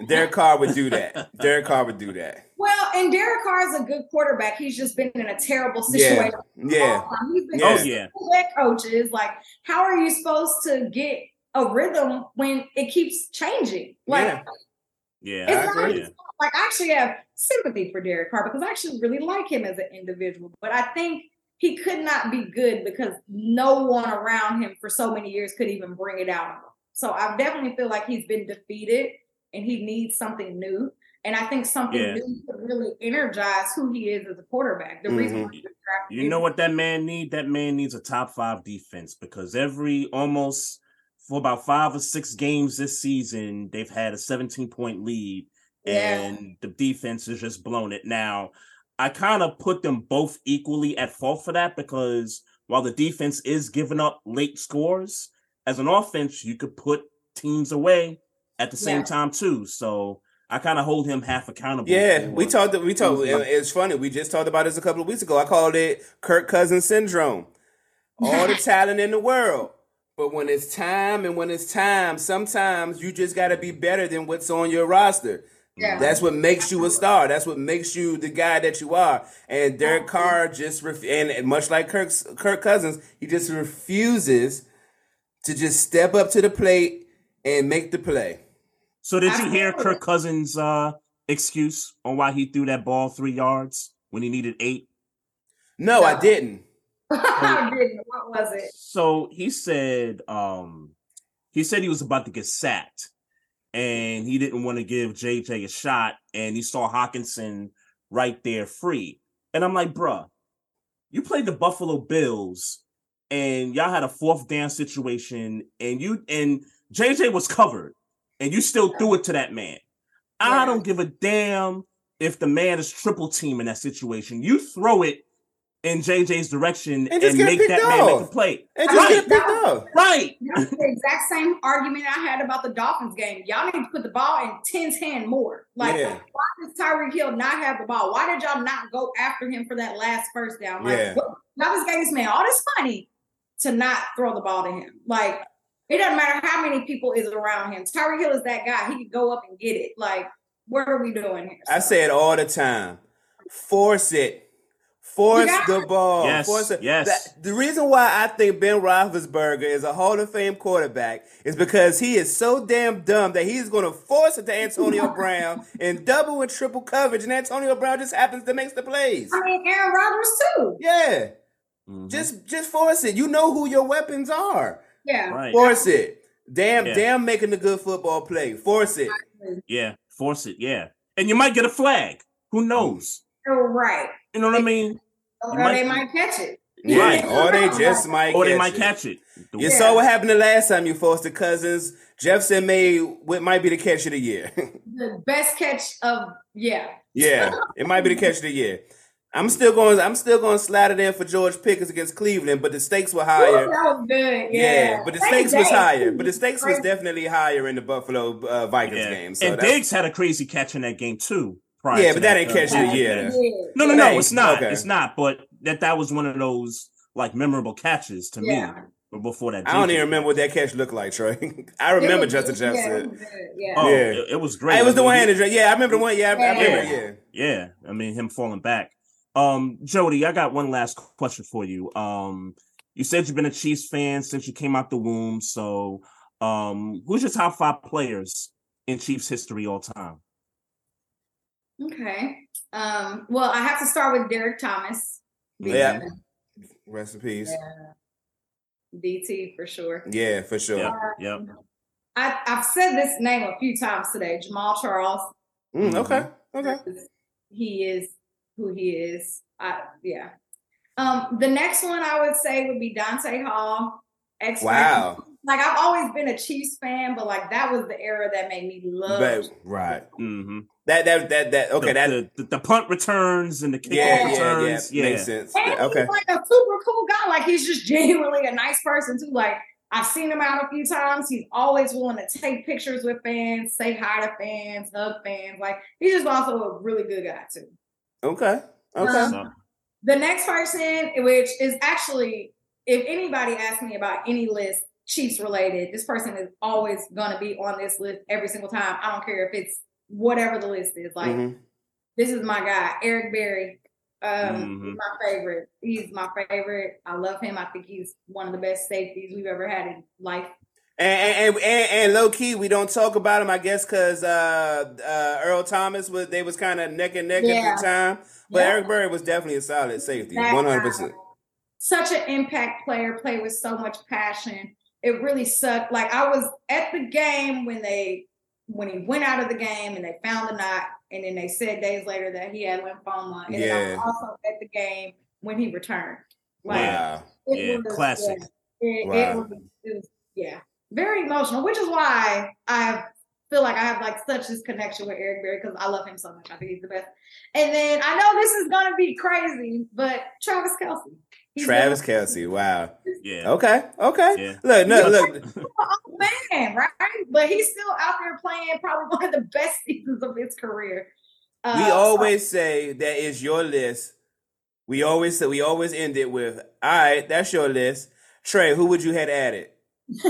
Derek Carr would do that. Derek Carr would do that. Well, and Derek Carr is a good quarterback. He's just been in a terrible situation. yeah, He's been oh, Yeah. Oh yeah. coaches. Like, how are you supposed to get a rhythm when it keeps changing? Like, Yeah. Yeah. It's I not like I actually have sympathy for Derek Carr because I actually really like him as an individual. But I think he could not be good because no one around him for so many years could even bring it out. So I definitely feel like he's been defeated and he needs something new. And I think something Yeah. new could really energize who he is as a quarterback. The reason Mhm. why he You know what that man need? That man needs a top five defense because every almost for about five or six games this season, they've had a 17 point lead Yeah. and the defense has just blown it. Now, I kind of put them both equally at fault for that because while the defense is giving up late scores, as an offense, you could put teams away at the same Yeah. time too. So I kind of hold him half accountable. Yeah, we talked. We talked. It's funny. We just talked about this a couple of weeks ago. I called it Kirk Cousins syndrome. All the talent in the world, but when it's time and when it's time, sometimes you just got to be better than what's on your roster. Yeah. That's what makes you a star. That's what makes you the guy that you are. And Derek Carr just ref- and, and much like Kirk's, Kirk Cousins, he just refuses to just step up to the plate and make the play. So did you hear Kirk Cousins' uh, excuse on why he threw that ball three yards when he needed eight? No, I didn't. I didn't. Was it? So he said, um, he said he was about to get sacked, and he didn't want to give JJ a shot, and he saw Hockenson right there free, and I'm like, bruh, you played the Buffalo Bills, and y'all had a fourth down situation, and you and JJ was covered, and you still threw it to that man. I don't give a damn if the man is triple team in that situation. You throw it in JJ's direction And and, get make picked that man make a off. play. And just Right, get picked up. right. That's the exact same argument I had about the Dolphins game. Y'all need to put the ball in 10's hand more. Like, Yeah. why does Tyreek Hill not have the ball? Why did y'all not go after him for that last first down? Like, Yeah. what- y'all just gave this man all this money to not throw the ball to him. Like, it doesn't matter how many people is around him. Tyreek Hill is that guy. He could go up and get it. Like, what are we doing here? I say it all the time. Force it. Force got the ball. Yes, Force it. yes. That- the reason why I think Ben Roethlisberger is a Hall of Fame quarterback is because he is so damn dumb that he's going to force it to Antonio Brown in double and triple coverage, and Antonio Brown just happens to make the plays. I mean, Aaron Rodgers too. Yeah, Mhm. just just force it. You know who your weapons are. Yeah. right. Force it. Damn, Yeah. damn, making a good football play. Force it. Yeah, force it. Yeah, and you might get a flag. Who knows? You're right. You know what I mean? Or might- they might catch it. Yeah, Right. or they just might. Or they catch might it. catch it. The- You Yeah. saw what happened the last time you forced the cousins. Jefferson made what might be the catch of the year. The best catch of yeah. yeah, it might be the catch of the year. I'm still going. I'm still going to slide it in for George Pickens against Cleveland, but the stakes were Ooh, higher. that was good. Yeah, Yeah, but the Thank stakes was higher. But the stakes was definitely higher in the Buffalo uh, Vikings yeah. game. So and that's- Diggs had a crazy catch in that game too. Prior Yeah, to but that ain't uh, catch of the Georgia year. catch. Yeah. No, no, no, it's not. okay. It's not. But that that was one of those like memorable catches to Yeah. me before that. I don't even remember what that catch looked like, Troy. I remember was- Justin yeah, it Jefferson. was good, Yeah. Oh, Yeah. it, it was great. It was I the mean, one he- handed. Yeah, I remember the one. Yeah, I, I remember. Yeah. Yeah. Yeah, I mean him falling back. Um, Jody, I got one last question for you. Um, you said you've been a Chiefs fan since you came out the womb. So, um, who's your top five players in Chiefs history all time? Okay. Um, well, I have to start with Derrick Thomas. Yeah. because, Rest in peace. uh, DT for sure. Yeah, for sure. Yep, yep. I, I've said this name a few times today, Jamaal Charles. Mm, okay. Okay. He is who he is. I, yeah. Um, the next one I would say would be Dante Hall. X Wow. Like I've always been a Chiefs fan, but like that was the era that made me love. But, right. Mm-hmm. That that that that okay. the, that the, the, the punt returns and the kick yeah, yeah, yeah, returns. Yeah, Makes sense. And Okay. he's like a super cool guy. Like he's just genuinely a nice person too. Like I've seen him out a few times. He's always willing to take pictures with fans, say hi to fans, hug fans. Like he's just also a really good guy too. Okay. Okay. Um, The next person, which is actually, if anybody asks me about any list, Chiefs related, this person is always gonna be on this list every single time. I don't care if it's whatever the list is. Like Mhm. this is my guy, Eric Berry. Um, Mhm. my favorite. He's my favorite. I love him. I think he's one of the best safeties we've ever had in life. And, and and and low key, we don't talk about him, I guess, because uh, uh, Earl Thomas was they was kind of neck and neck Yeah. at the time. But Yeah. Eric Berry was definitely a solid safety, one hundred percent. Such an impact player, play with so much passion. It really sucked. Like I was at the game when they when he went out of the game and they found the knot, and then they said days later that he had lymphoma. And then I Yeah. was also at the game when he returned. Like, Wow. it Yeah, was- classic. yeah, it, it Wow. was, it was yeah, very emotional, which is why I feel like I have like such this connection with Eric Berry because I love him so much. I think he's the best. And then I know this is gonna be crazy, but Travis Kelce. He's Travis the- Kelce. Wow. yeah. Okay. Okay. Yeah. Look, no, look. old man, right? But he's still out there playing probably one of the best seasons of his career. Uh, we so- always say that is your list. We always say we always end it with, "All right, that's your list." Trey, who would you had added?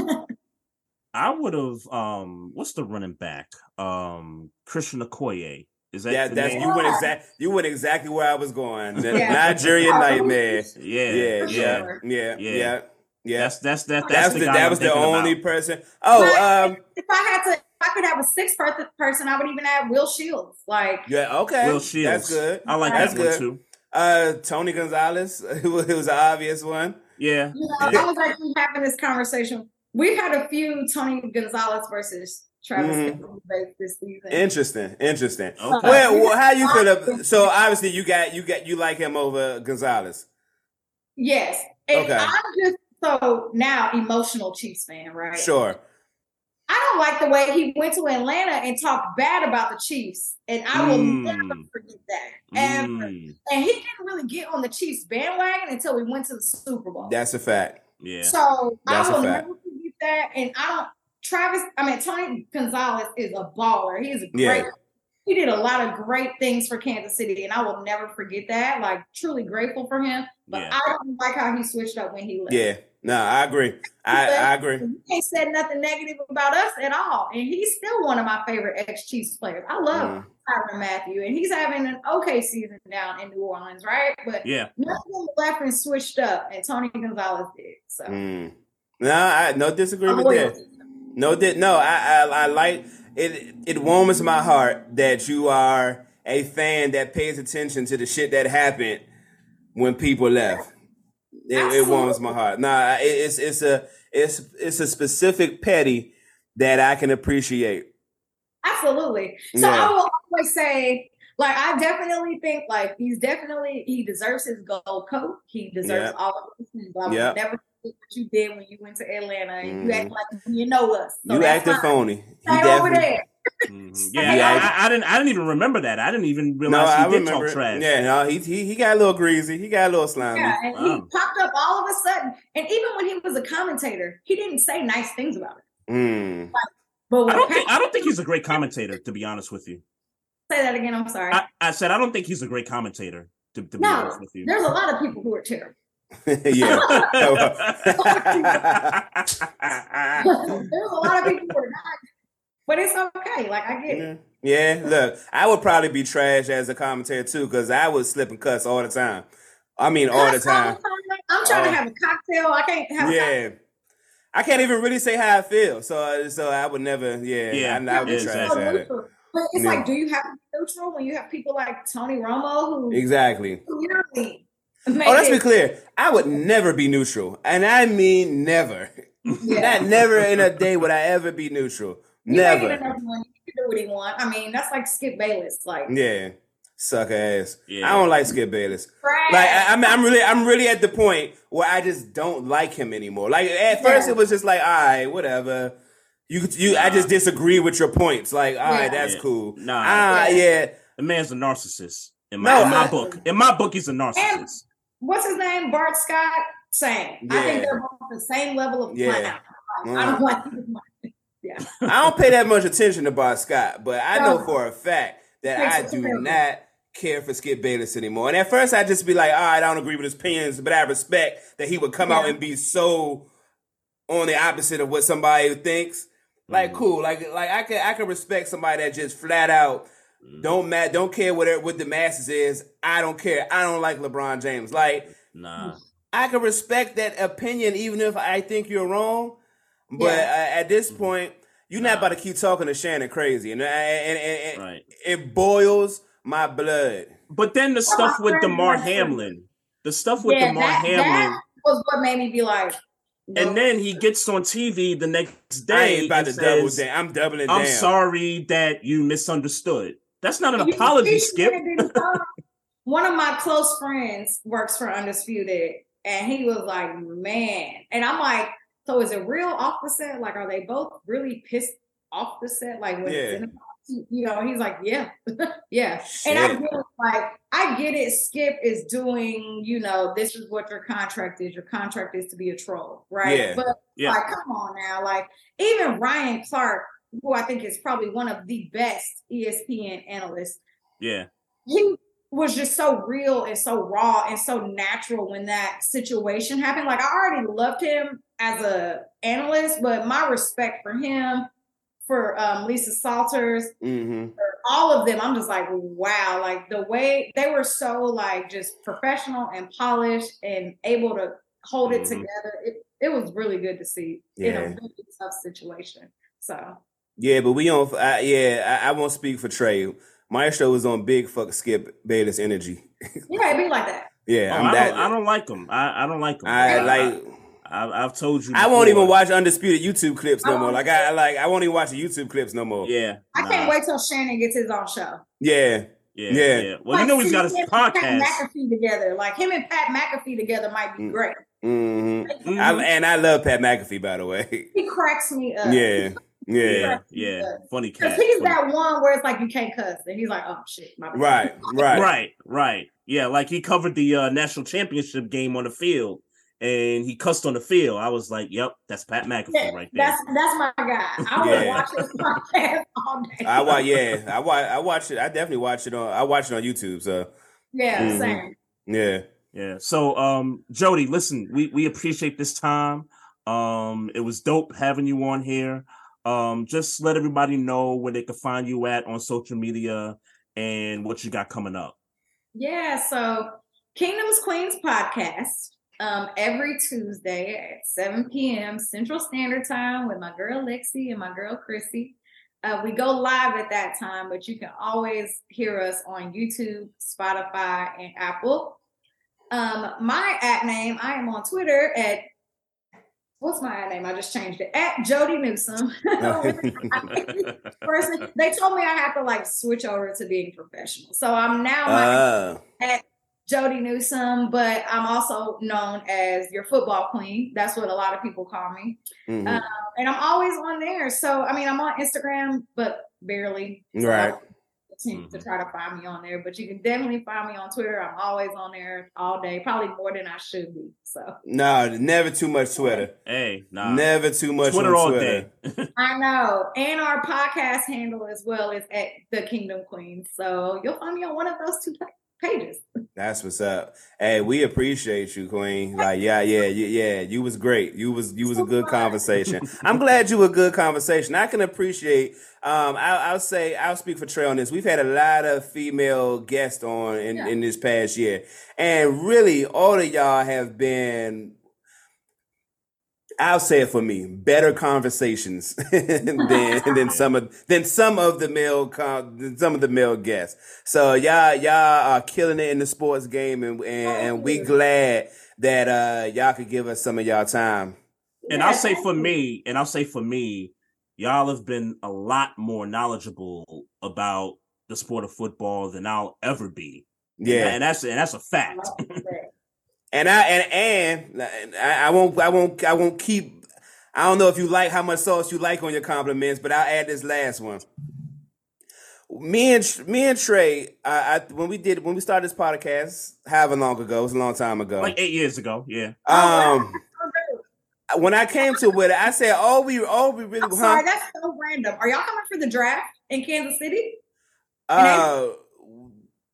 I would have. Um, what's the running back? Um, Christian Okoye. Is that Yeah, the that's name? you went exact. You went exactly where I was going. The Yeah. Nigerian nightmare. Yeah, Yeah, yeah. Yeah, sure. yeah, Yeah. yeah, yeah. That's that's that. That's, That's the, the, that was the only about. person. Oh, um, If I had to, if I could have a sixth per- person, I would even add Will Shields. Like, yeah, okay, Will Shields. That's good. I like That's that one good. too. Uh, Tony Gonzalez. It was, it was an obvious one. Yeah, you know, I was actually having this conversation. We've had a few Tony Gonzalez versus Travis Mhm. This season. Interesting, interesting. Okay. Well, well, how you feel? About, so obviously you got you got you like him over Gonzalez. yes. And Okay. I'm just so now emotional Chiefs fan, right? Sure. I don't like the way he went to Atlanta and talked bad about the Chiefs, and I will Mm. never forget that. And Mm, and he didn't really get on the Chiefs bandwagon until we went to the Super Bowl. That's a fact. yeah. So That's I a will fact. never forget that. And I don't. Travis, I mean Tony Gonzalez is a baller. He's a Yeah. great. He did a lot of great things for Kansas City, and I will never forget that. Like truly grateful for him. But Yeah. I don't like how he switched up when he left. Yeah. No, I agree. I, I agree. He ain't said nothing negative about us at all, and he's still one of my favorite ex Chiefs players. I love Mm. Tyrann Mathieu, and he's having an okay season down in New Orleans, right? But Yeah. of left and switched up, and Tony Gonzalez did. So Mm. No, I no I'm disagreement loyal. No, di- no, I, I I like it. It warms my heart that you are a fan that pays attention to the shit that happened when people left. It, it warms my heart. Nah, it, it's it's a it's it's a specific petty that I can appreciate. Absolutely. So Yeah. I will always say, like, I definitely think like he's definitely he deserves his gold coat. He deserves Yeah. all of this. I Yeah. never what you did when you went to Atlanta and Mhm. you act like you know us. So you that's acted fine. phony. You Stay over definitely- there. Mhm. Yeah, Yeah. I, I didn't. I didn't even remember that. I didn't even realize No, realize I he did remember. talk trash. Yeah, no, he, he he got a little greasy. He got a little slimy. Yeah, and he popped up all of a sudden. And even when he was a commentator, he didn't say nice things about it. Mm. But I don't Pat- think. I don't think he's a great commentator. To be honest with you, say that again, I'm sorry. I, I said I don't think he's a great commentator. To, to be honest with you. there's a lot of people who are terrible. yeah. there's a lot of people who are not, but it's okay. Like I get it. Mm-hmm. Yeah, look, I would probably be trash as a commentator too, because I would slip and cuss all the time. I mean, all the time. I'm trying Oh. to uh, have a cocktail. I can't have Yeah, I can't even really say how I feel, so so I would never. Yeah, Yeah, I, I would be yeah, trash exactly. at it. But it's Yeah. like, do you have to be neutral when you have people like Tony Romo who Exactly. clearly make Oh, let's be clear. I would never be neutral, and I mean never. Yeah. Not never in a day would I ever be neutral. You Never. enough you can do what he want. I mean, that's like Skip Bayless. Like, Yeah, sucker ass. Yeah. I don't like Skip Bayless. trash. Like I, I'm, I'm really, I'm really at the point where I just don't like him anymore. Like at first, Yeah. it was just like, all right, whatever. You, you, I just disagree with your points. Like, all right, Yeah. that's Yeah. cool. Nah. ah, Yeah. yeah, The man's a narcissist. In my, No, in my I- book, in my book, he's a narcissist. What's his name? Bart Scott. Same. I think they're both the same level of Yeah. clown. Like, Mm. I don't like. Yeah. I don't pay that much attention to Bart Scott, but I know for a fact that I do not care for Skip Bayless anymore. And at first, I'd just be like, all right, I don't agree with his opinions, but I respect that he would come out and be so on the opposite of what somebody thinks. Like, Mhm. cool. Like, like I can I can respect somebody that just flat out don't ma- don't care what what the masses is. I don't care. I don't like LeBron James. Like, Nah. I can respect that opinion even if I think you're wrong. But Yeah. uh, at this point, you're not about to keep talking to Shannon crazy, and and, and, and Right. it boils my blood. But then the stuff with friend Damar Hamlin, the stuff with Yeah, Damar that- Hamlin, that was what made me be like, and then he gets on TV the next day. I ain't about to double down. I'm doubling down. "I'm down. sorry that you misunderstood." That's not an You apology, see, Skip. man, didn't come. One of my close friends works for Undisputed, and he was like, "Man," and I'm like, "So is it real off the set? Like, are they both really pissed off the set? Like, when Yeah. you know?" He's like, "Yeah, yeah," and I Shit. get it, like, I get it. Skip is doing, you know, this is what your contract is. Your contract is to be a troll, right? Yeah. But Yeah. like, come on now, like, even Ryan Clark, who I think is probably one of the best ESPN analysts Yeah, he was just so real and so raw and so natural when that situation happened. Like I already loved him as a analyst, but my respect for him, for um, Lisa Salters, Mm-hmm. for all of them, I'm just like, wow, like the way they were so like just professional and polished and able to hold it Mhm. together. It, it was really good to see in a really tough situation. So Yeah, but we don't. I, yeah, I, I won't speak for Trey. Maestro was on big fuck Skip Bayless energy. yeah, it'd be like that. Yeah, Oh, I'm I, that. don't, I don't like him. I, I don't like him. I like. I, I've told you. I won't even watch undisputed YouTube clips no I more. Like I like. I won't even watch the YouTube clips no more. Yeah, I nah, can't wait till Shannon gets his own show. Yeah, Yeah, Yeah. yeah. Well, you know he's got his him and Pat podcast. McAfee together. Like him and Pat McAfee together might be Mm. great. hmm Mhm. I, and I love Pat McAfee, by the way. He cracks me up. yeah, yeah, yeah, yeah. Funny Because cat. he's Funny- that one where it's like you can't cuss, and he's like, "Oh shit, my bad." right, right, Right, right. Yeah, like he covered the uh, national championship game on the field, and he cussed on the field. I was like, "Yep, that's Pat McAfee Yeah, right there." That's that's my guy. I would Yeah. watch his podcast all day. I watch. Yeah, I watch. I watch it. I definitely watch it on. I watch it on YouTube. So yeah, Mhm. same. yeah, Yeah. So, um, Jody, listen, we we appreciate this time. Um, it was dope having you on here. Um, just let everybody know where they can find you at on social media and what you got coming up. Yeah, so Kingdoms Queens podcast um, every Tuesday at 7 p.m. Central Standard Time with my girl Lexi and my girl Chrissy. Uh, we go live at that time, but you can always hear us on YouTube, Spotify, and Apple. Um, my at name, I am on Twitter at what's my at name? I just changed it at Jody Newsom. Person, they told me I have to like switch over to being professional, so I'm now uh, Jody Newsom, but I'm also known as your football queen. That's what a lot of people call me. mhm. Uh, And I'm always on there. So, I mean, I'm on Instagram, but barely. So Right. I continue to mm-hmm. try to find me on there, but you can definitely find me on Twitter. I'm always on there all day, probably more than I should be. So no, never too much Twitter. hey, nah. Never too much Twitter all Twitter. day. I know. And our podcast handle as well is at the Kingdom Queen. So you'll find me on one of those two pa- pages. That's what's up. Hey, we appreciate you, Queen. Like, yeah, yeah, yeah, yeah. You was great. You was you was a good conversation. I'm glad you were a good conversation. I can appreciate. Um, I, I'll say I'll speak for Trey on this. We've had a lot of female guests on in, Yeah. in this past year, and really, all of y'all have been. I'll say it for me, better conversations than than some of than some of the male con, some of the male guests. So y'all y'all are killing it in the sports game, and and, and we glad that uh y'all could give us some of y'all time. And I'll say for me, and I'll say for me, y'all have been a lot more knowledgeable about the sport of football than I'll ever be. Yeah, and that's and that's a fact. and I and and I, I won't I won't I won't keep. I don't know if you like how much sauce you like on your compliments, but I'll add this last one. Me and me and Trey, I, I when we did when we started this podcast, however long ago, it was a long time ago. Like eight years ago, yeah. Um, when I came to it, I said, "Oh, we, oh, we really, I'm huh? sorry, that's so random. Are y'all coming for the draft in Kansas City? Uh,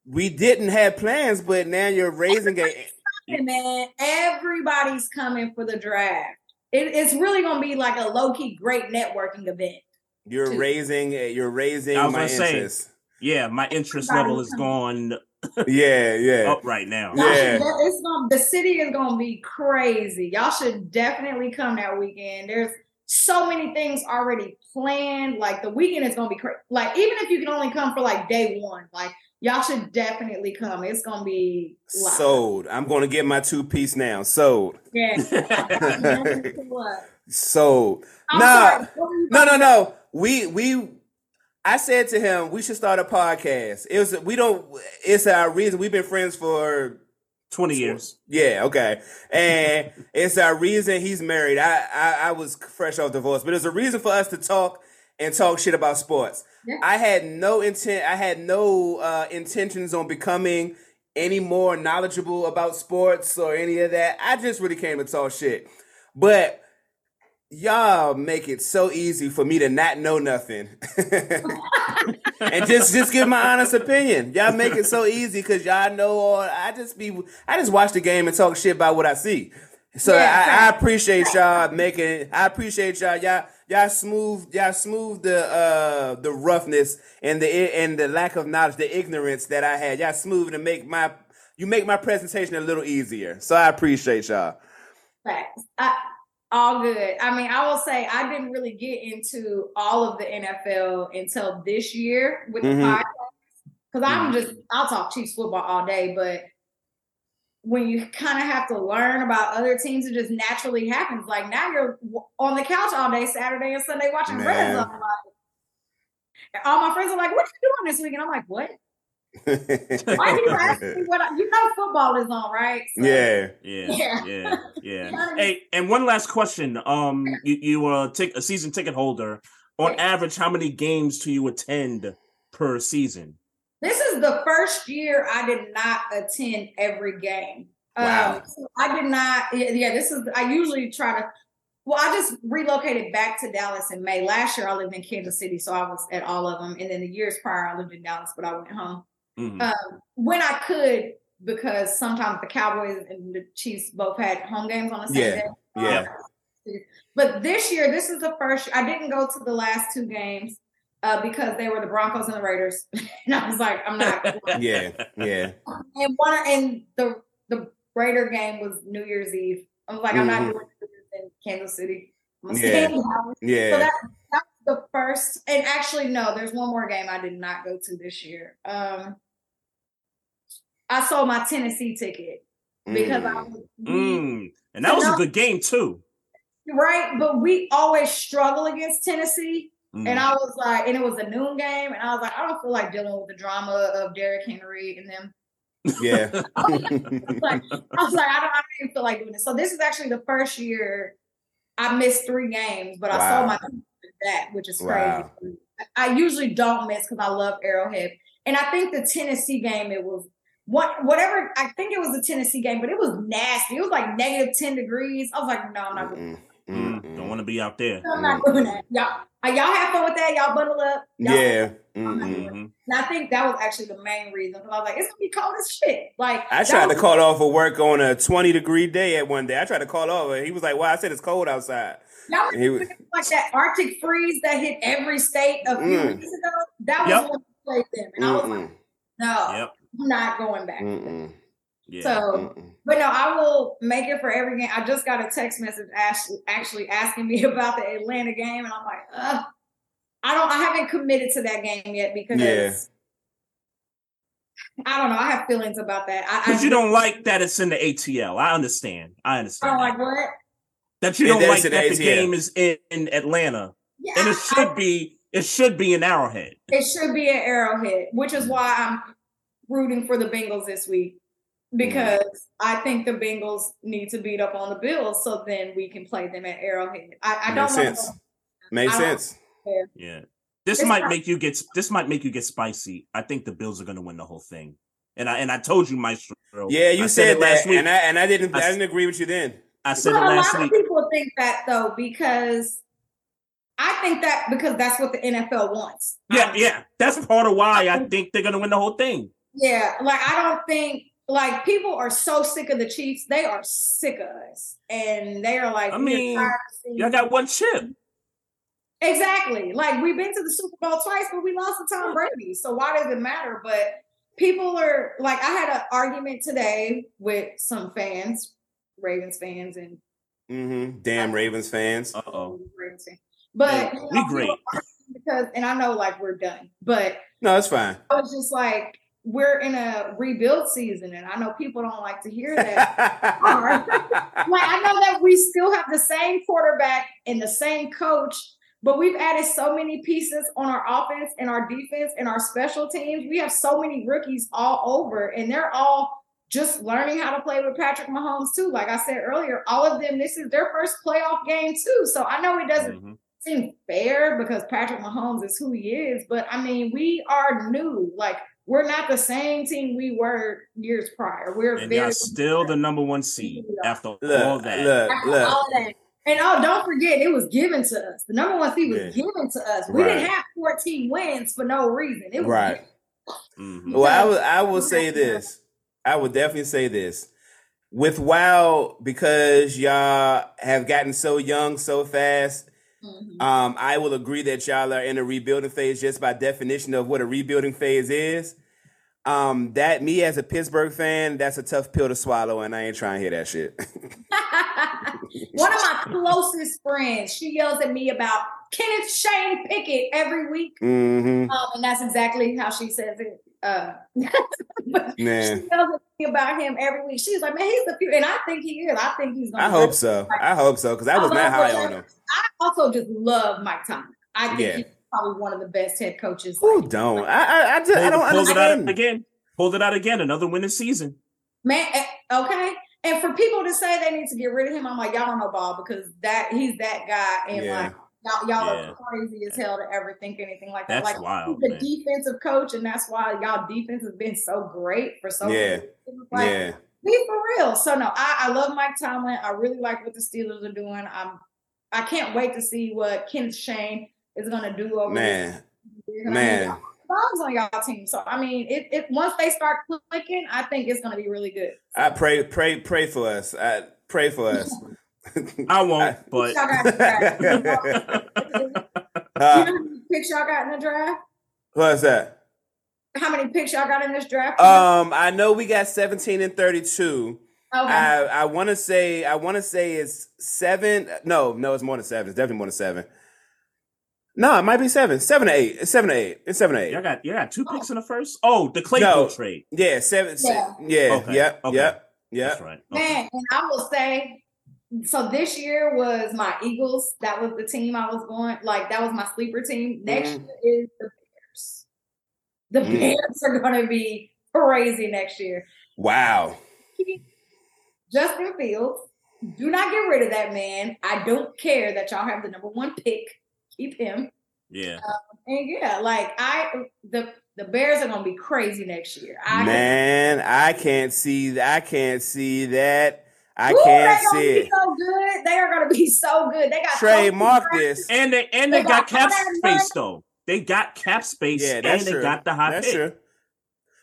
we didn't have plans, but now you're raising a. Hey, man, everybody's coming for the draft. It, it's really gonna be like a low key great networking event. You're raising, eh, you're raising I was my gonna say, interest. Yeah, my interest Everybody level is gone Yeah, yeah. up right now. Y'all Yeah. should it's gonna the city is gonna be crazy. Y'all should definitely come that weekend. There's so many things already planned. Like the weekend is gonna be crazy. Like even if you can only come for like day one, like y'all should definitely come. It's gonna be live. Sold. I'm going to get my two piece now. Sold. yeah. Sold. I'm Nah. sorry, what were you No, no, no. We we. I said to him, we should start a podcast. It was we don't. It's our reason. We've been friends for Twenty years. Yeah, okay. And it's our reason he's married. I, I I was fresh off divorce, but it's a reason for us to talk and talk shit about sports. Yeah. I had no intent. I had no uh, intentions on becoming any more knowledgeable about sports or any of that. I just really came to talk shit. But y'all make it so easy for me to not know nothing. and just just give my honest opinion. Y'all make it so easy because y'all know all. I just be I just watch the game and talk shit about what I see. So Yeah, I, I appreciate y'all making. I appreciate y'all. Y'all y'all smooth. Y'all smooth the uh the roughness and the and the lack of knowledge, the ignorance that I had. Y'all smooth to make my you make my presentation a little easier. So I appreciate y'all. Facts. I, all good. I mean, I will say I didn't really get into all of the NFL until this year with the Mhm. podcast because I'm just I'll talk Chiefs football all day, but when you kind of have to learn about other teams, it just naturally happens. Like now you're on the couch all day, Saturday and Sunday watching Man. Red Zone. Like, all my friends are like, "What are you doing this week?" And I'm like, "What? Why are you asking me what? I, you know, football is on, right?" So- yeah. Yeah, Yeah. yeah, yeah. Hey, and one last question. Um, you you uh take a season ticket holder. On average, how many games do you attend per season? This is the first year I did not attend every game. Wow. Um, so I did not. Yeah, this is. I usually try to. Well, I just relocated back to Dallas in May. Last year I lived in Kansas City, so I was at all of them. And then the years prior I lived in Dallas, but I went home Mhm. um, when I could because sometimes the Cowboys and the Chiefs both had home games on the same Yeah, day. yeah. But this year, this is the first. I didn't go to the last two games uh, because they were the Broncos and the Raiders, and I was like, I'm not. Yeah, yeah. and one and the the Raider game was New Year's Eve. I was like, I'm not doing this in Kansas City. I'm gonna Yeah. stay. Yeah. So that that was the first. And actually, no, there's one more game I did not go to this year. Um, I sold my Tennessee ticket because I Mm. was Mm. And that was a No. good game too. right, but we always struggle against Tennessee. Mm. And I was like, and it was a noon game, and I was like, I don't feel like dealing with the drama of Derrick Henry and them. Yeah. like, I was like, I don't, I don't even feel like doing this. So this is actually the first year I missed three games, but I saw my team that, which is crazy. Wow. I usually don't miss because I love Arrowhead, and I think the Tennessee game it was what whatever. I think it was the Tennessee game, but it was nasty. It was like negative ten degrees. I was like, no, I'm not. Doing, Mm-mm. Mm. Don't want to be out there. I'm not doing that. Y'all, uh, y'all have fun with that. Y'all bundle up. Y'all Yeah. I'm Mm-mm. doing it. Mhm. And I think that was actually the main reason because I was like, it's gonna be cold as shit. Like I that tried to call off of work on a 20 degree day at one day. I tried to call off. and He was like, well, I said it's cold outside. Y'all he was, like that Arctic freeze that hit every state a few Mm. weeks ago? That was Yep. when we played them. And I was like, mm-mm, no, Yep. I'm not going back. Yeah. So, mm-mm. but no, I will make it for every game. I just got a text message actually, actually asking me about the Atlanta game, and I'm like, Ugh. I don't, I haven't committed to that game yet because Yeah. I don't know. I have feelings about that. I, I Because you don't like that it's in the ATL. I understand. I I understand. don't that. like what? that you It don't like in that the ATL. game is in, in Atlanta. Yeah, And it I- should be it should be in Arrowhead. It should be at Arrowhead, which is why I'm rooting for the Bengals this week because I think the Bengals need to beat up on the Bills so then we can play them at Arrowhead. I, I don't Makes want sense. Makes I don't- sense. Yeah. This It's might not- make you get this might make you get spicy. I think the Bills are gonna win the whole thing. And I and I told you Maestro. Yeah, you I said, it that, week. and I and I didn't I I, s- didn't agree with you then. I said But it a last lot week. of people think that though because I think that because that's what the NFL wants. Yeah, Um, yeah. That's part of why I think they're gonna win the whole thing. Yeah, like I don't think like people are so sick of the Chiefs. They are sick of us, and they are like, I mean, tired Y'all got one chip. Exactly. Like we've been to the Super Bowl twice, but we lost to Tom Brady. So why does it matter? But people are like, I had an argument today with some fans, Ravens fans, and Mm-hmm. Damn Ravens fans. Uh oh. But Yeah, you we know, great. people are arguing because, and I know like we're done, but No, it's fine. I was just like, we're in a rebuild season, and I know people don't like to hear that. like I know that we still have the same quarterback and the same coach, but we've added so many pieces on our offense and our defense and our special teams. We have so many rookies all over, and they're all just learning how to play with Patrick Mahomes too. Like I said earlier, all of them, this is their first playoff game too. So I know it doesn't Mhm. seem fair because Patrick Mahomes is who he is, but I mean, we are new. Like we're not the same team we were years prior. We're And very y'all still the number one seed after all that. look, after look. all that. And oh, don't forget, it was given to us. The number one seed was Yeah. given to us. We Right. didn't have 14 wins for no reason. It was Right. Mhm. Well, I will. I will say this. I would definitely say this. With WoW, because y'all have gotten so young so fast, Mhm. um, I will agree that y'all are in a rebuilding phase just by definition of what a rebuilding phase is. Um, that me as a Pittsburgh fan, that's a tough pill to swallow, and I ain't trying to hear that shit. One of my closest friends, she yells at me about Kenneth Shane Pickett every week. hmm Um, and that's exactly how she says it. Uh, Man. she yells at me about him every week. She's like, man, he's the future. And I think he is. I think he's going I hope so. I hope so because I was not high on him. I also just love Mike Tomlin. I think Yeah. He's probably one of the best head coaches. Who don't? I I, I, just, I don't Pulled it out understand. again. Pulled it out again. Another winning season. Man, eh, okay. And for people to say they need to get rid of him, I'm like, y'all don't know ball because that he's that guy. And Yeah. like y'all, y'all Yeah. are crazy as hell to ever think anything like that. That's Like wild, he's the man. defensive coach, and that's why y'all defense has been so great for so Yeah. long. Like, Yeah. be for real. So no, I, I love Mike Tomlin. I really like what the Steelers are doing. I'm I can't wait to see what Kenneth Shane is gonna do over Man. this year. And I mean, Man. y'all- Dogs on y'all team. So I mean, it, it once they start clicking, I think it's gonna be really good. I pray, pray, pray for us. I pray for us. I won't, but Y'all got in the draft. you know Uh, how many picks y'all got in the draft? what's that? How many picks y'all got in this draft? Um, I know we got 17 and 32. okay. I I want to say I want to say it's seven. No, no, it's more than seven. It's definitely more than seven. No, it might be seven. Seven to eight. It's seven to eight. It's seven to eight. y'all got you got two picks in the first. Oh, the Claypool No. trade. Yeah, seven. se- Yeah. Yeah. Okay, Yep. okay. Yep. Yep. That's right. Okay. Man, and I will say, so this year was my Eagles. That was the team I was going. Like that was my sleeper team. Next Mhm. year is the Bears. The Mm. Bears are going to be crazy next year. Wow. Justin Fields. Do not get rid of that man. I don't care that y'all have the number one pick. Keep him. Yeah. And yeah, like I the the Bears are gonna be crazy next year. I Man, I can't see. That I can't see that. I Ooh, can't they see it. so good. They are gonna be so good. They got Trademark so this. And they and they They got got cap all that money. space though. They got cap space Yeah, and that's they true. got the high That's pick. true. And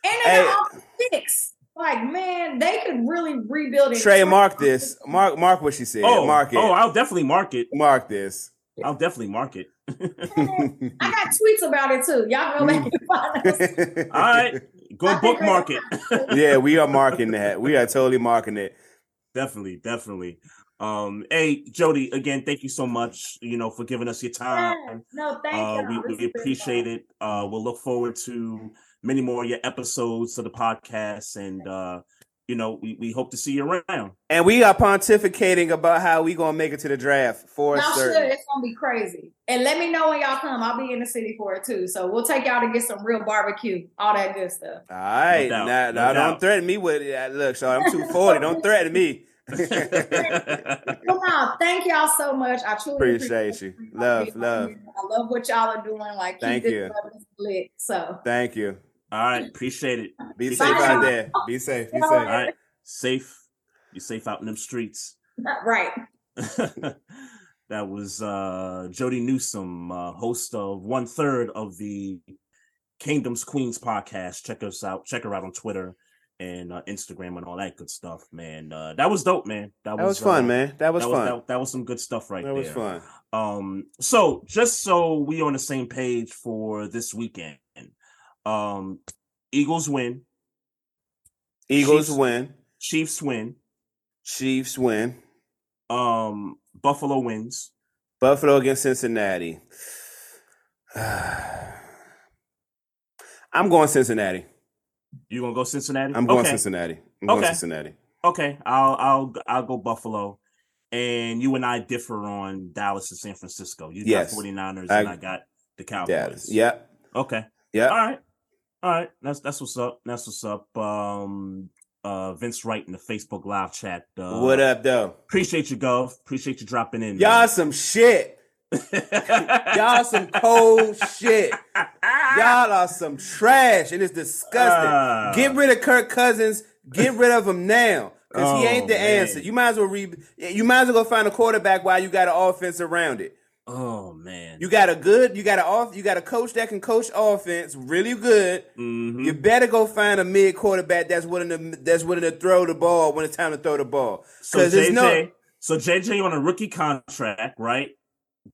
they Hey. got all the picks. Like man, they could really rebuild it. Trey, mark this. Mark, mark what she said. Oh, mark it. oh, I'll definitely mark it. mark this. I'll definitely mark it. I got tweets about it too. Y'all go back and find us. All right, go bookmark it. yeah, we are marking that. We are totally marking it. definitely, definitely. Um, hey, Jody, again, thank you so much. You know, for giving us your time. No, thank Uh, you. we, we appreciate it. Uh, we'll look forward to many more of your episodes of the podcast, and uh, you know, we, we hope to see you around. And we are pontificating about how we gonna make it to the draft for Y'all should. certain. It's gonna be crazy. And let me know when y'all come. I'll be in the city for it too. So we'll take y'all to get some real barbecue, all that good stuff. All right, No now, no now don't threaten me with it. Look, Sean, I'm 240. don't threaten me. come on, thank y'all so much. I truly Appreciate you. Love, love. I love what y'all are doing. Like, keep Thank this you. lit. So, Thank you. All right, appreciate it. Be Bye, safe out there. Be safe. Be safe. All right, safe. You safe out in them streets. right. that was uh Jody Newsom, uh, host of one third of the Kingdoms Queens podcast. Check us out. Check her out on Twitter and uh, Instagram and all that good stuff, man. Uh, that was dope, man. That, That was fun, uh, man. That was that fun. Was, that, that was some good stuff right that there. That was fun. Um, so just so we on the same page for this weekend, um, Eagles win, Eagles Chiefs. win. Chiefs win, Chiefs win. um, Buffalo wins. Buffalo against Cincinnati. I'm going Cincinnati. You gonna go Cincinnati? I'm going okay. Cincinnati. I'm going Okay. Cincinnati. Okay, I'll I'll I'll go Buffalo. And you and I differ on Dallas and San Francisco. You got Yes. 49ers I- and I got the Cowboys. Dallas. Yep. Okay. Yeah. All right. All right. That's that's what's up. That's what's up. Um uh Vince Wright in the Facebook live chat. Uh, what up, though? Appreciate you, Gov. Appreciate you dropping in. Y'all some shit. Y'all some cold shit. Y'all are some trash, and it's disgusting. Ah. Get rid of Kirk Cousins. Get rid of him now. Because oh, he ain't the man. answer. You might as well re- you might as well go find a quarterback while you got an offense around it. Oh man, you got a good, you got a off, you got a coach that can coach offense really good. Mm-hmm. You better go find a mid quarterback that's willing to that's willing to throw the ball when it's time to throw the ball. So JJ, no, so JJ on a rookie contract, right?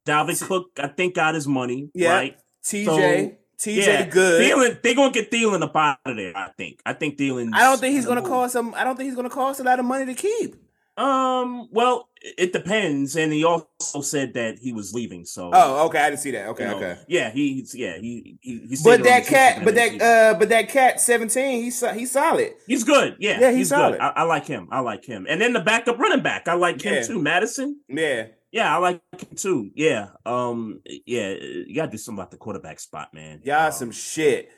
Dalvin Cook, I think, got his money, yeah. right? TJ, so, TJ, yeah, good. Thielen, they gonna get Thielen up out of there. I think. I think Thielen. I don't think he's gonna cost some. I don't think he's gonna cost a lot of money to keep. Um. Well, it depends, and he also said that he was leaving. So. Oh, okay. I didn't see that. Okay, you know, okay. Yeah, he's yeah he he. he but that cat, but that uh, but that cat seventeen, he's he's solid. He's good. Yeah, yeah, he's, he's solid. Good. I, I, like him. I like him. And then the backup running back, I like him yeah. too. Mattison. Yeah. Yeah, I like him too. Yeah. Um. Yeah, you gotta do something about the quarterback spot, man. Y'all um, some shit.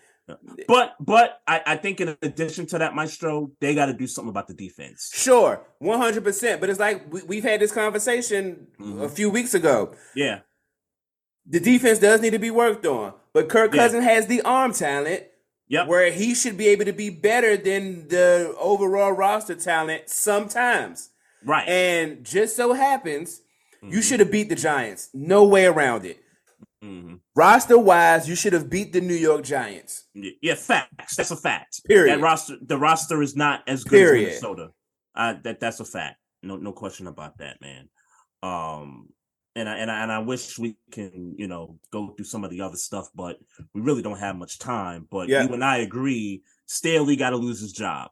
But but I, I think in addition to that, Maestro, they got to do something about the defense. Sure, one hundred percent. But it's like we, have had this conversation mm-hmm. a few weeks ago. Yeah, the defense does need to be worked on, but Kirk Cousins yeah. has the arm talent. Yep. Where he should be able to be better than the overall roster talent sometimes. Right. And just so happens, mm-hmm. you should have beat the Giants. No way around it. Mm-hmm. Roster wise, you should have beat the New York Giants. Yeah, facts. That's a fact. Period. That roster, the roster is not as good Period. as Minnesota. Uh, that that's a fact. No, no question about that, man. Um, and I and I and I wish we can, you know, go through some of the other stuff, but we really don't have much time. But yeah. you and I agree, Staley got to lose his job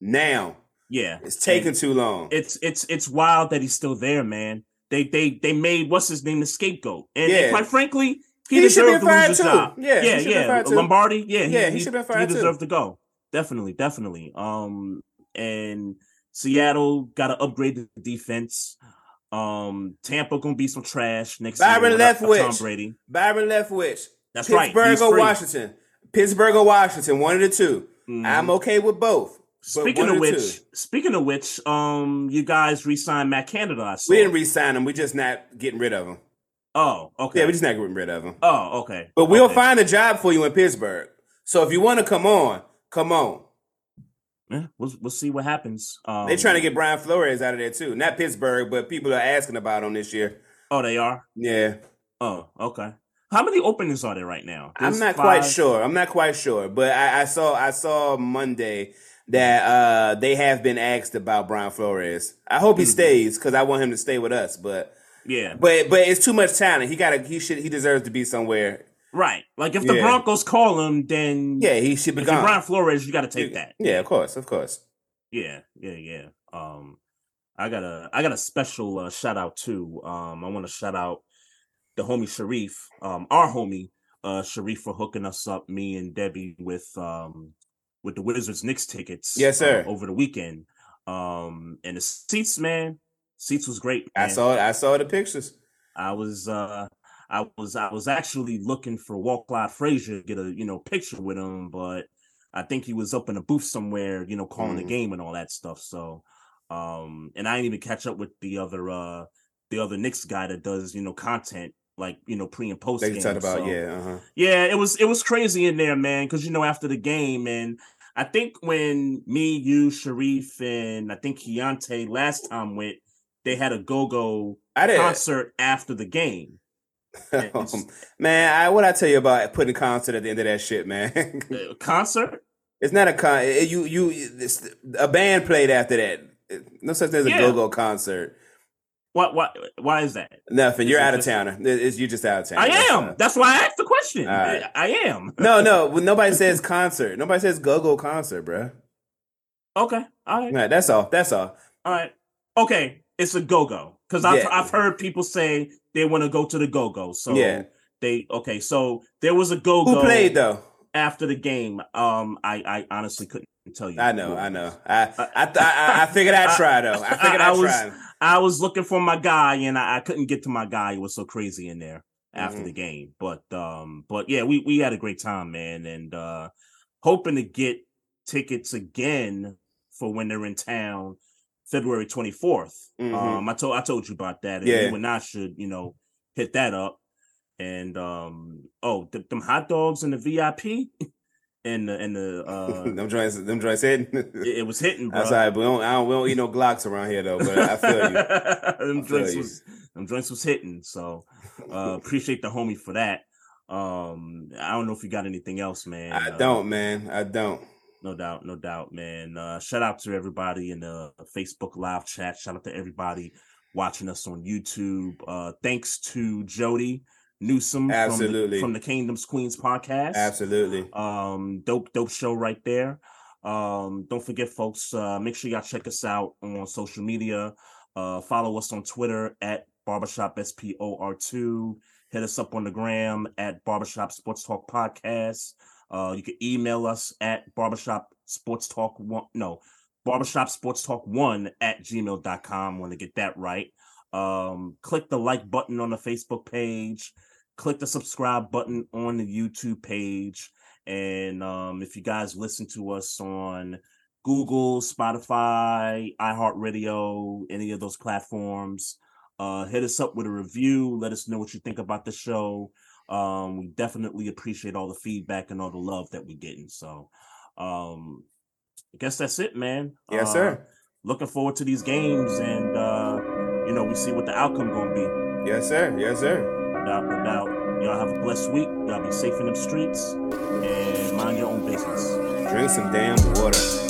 now. Yeah, it's taking and too long. It's it's it's wild that he's still there, man. They they they made what's his name the scapegoat, and, yeah. and quite frankly, he, he deserved to lose his too. job. Yeah, yeah, yeah. Lombardi, yeah, yeah, he, he should have fired He deserved to go. Definitely, definitely. Um, and Seattle got to upgrade the defense. Um, Tampa gonna be some trash next Byron. Leftwich. Tom Brady. Byron Leftwich. That's Pittsburgh right. Pittsburgh or Washington. Pittsburgh or Washington. One of the 2 mm-hmm. I'm okay with both. Speaking of which, two. speaking of which, um, you guys re-signed Matt Canada. I saw. We didn't re-sign him. We just not getting rid of him. Oh, okay. Yeah, we just not getting rid of him. Oh, okay. But we'll okay. find a job for you in Pittsburgh. So if you want to come on, come on. Yeah, we'll we'll see what happens. Um, They're trying to get Brian Flores out of there too. Not Pittsburgh, but people are asking about him this year. Oh, they are. Yeah. Oh, okay. How many openings are there right now? There's I'm not five? quite sure. I'm not quite sure, but I, I saw I saw Monday that uh, they have been asked about Brian Flores. I hope he mm-hmm. stays because I want him to stay with us. But yeah, but but it's too much talent. He got he should he deserves to be somewhere. Right. Like if the yeah. Broncos call him, then yeah, he should be gone. Brian Flores, you got to take that. Yeah, of course, of course. Yeah, yeah, yeah. Um, I got a I got a special uh, shout out too. Um, I want to shout out the homie Sharif, um, our homie uh Sharif for hooking us up, me and Debbie with um with the Wizards Knicks tickets. Yes, sir. Uh, over the weekend. Um, and the seats, man, seats was great. Man. I saw I saw the pictures. I was uh I was I was actually looking for Walt Clyde Frazier to get a you know picture with him, but I think he was up in a booth somewhere, you know, calling mm. the game and all that stuff. So um and I didn't even catch up with the other uh the other Knicks guy that does, you know, content like you know pre and post. They talked about so, yeah, uh-huh. yeah. It was it was crazy in there, man. Because you know after the game, and I think when me, you, Sharif, and I think Keontae last time went, they had a go go concert after the game. man, I, what I tell you about putting concert at the end of that shit, man? concert? It's not a con. You you a band played after that. No such thing as a go go concert. What? What? Why is that? Nothing. You're out of town. It's, you're just out of town. I am. Uh, That's why I asked the question. Right. I am. no, no. Nobody says concert. Nobody says go-go concert, bro. Okay. All right. All right. That's all. That's all. All right. Okay. It's a go-go because I've yeah. I've heard people say they want to go to the go-go. So yeah. They okay. So there was a go-go. Who played though? After the game, um, I I honestly couldn't tell you. I know. I know. I I I, I figured I'd try though. I figured I'd try. I was looking for my guy and I, I couldn't get to my guy. It was so crazy in there after mm-hmm. the game. But um, but yeah, we we had a great time, man, and uh hoping to get tickets again for when they're in town February 24th. Mm-hmm. Um I told I told you about that. And yeah. you and I should, you know, hit that up. And um oh, the, them hot dogs and the VIP. and the and the uh, them joints, them joints hitting. it, it was hitting. Bro. That's all right, but we don't, I don't, we don't eat no Glocks around here though. But I feel you. them I feel joints you. was them joints was hitting. So uh, appreciate the homie for that. Um, I don't know if you got anything else, man. I Uh, don't, man. I don't. No doubt, no doubt, man. Uh, shout out to everybody in the Facebook live chat. Shout out to everybody watching us on YouTube. Uh, thanks to Jody Newsom from Absolutely. the, from the Kingdoms Queens podcast. Absolutely. Um, dope, dope show right there. Um, don't forget, folks, uh, make sure y'all check us out on social media. Uh, follow us on Twitter at Barbershop SPOR2. Hit us up on the gram at Barbershop Sports Talk Podcast. Uh, you can email us at Barbershop Sports Talk one, no, Barbershop Sports Talk one at gmail.com. Want to get that right. Um, click the like button on the Facebook page, click the subscribe button on the YouTube page. And um, if you guys listen to us on Google, Spotify, iHeartRadio, any of those platforms, uh, hit us up with a review. Let us know what you think about the show. Um, we definitely appreciate all the feedback and all the love that we're getting. So, um, I guess that's it, man. Yes, Uh, sir. Looking forward to these games, and uh, you know, we see what the outcome gonna be. Yes, sir. Yes, sir. Y'all have a blessed week. Y'all be safe in them streets and mind your own business. Drink some damn water.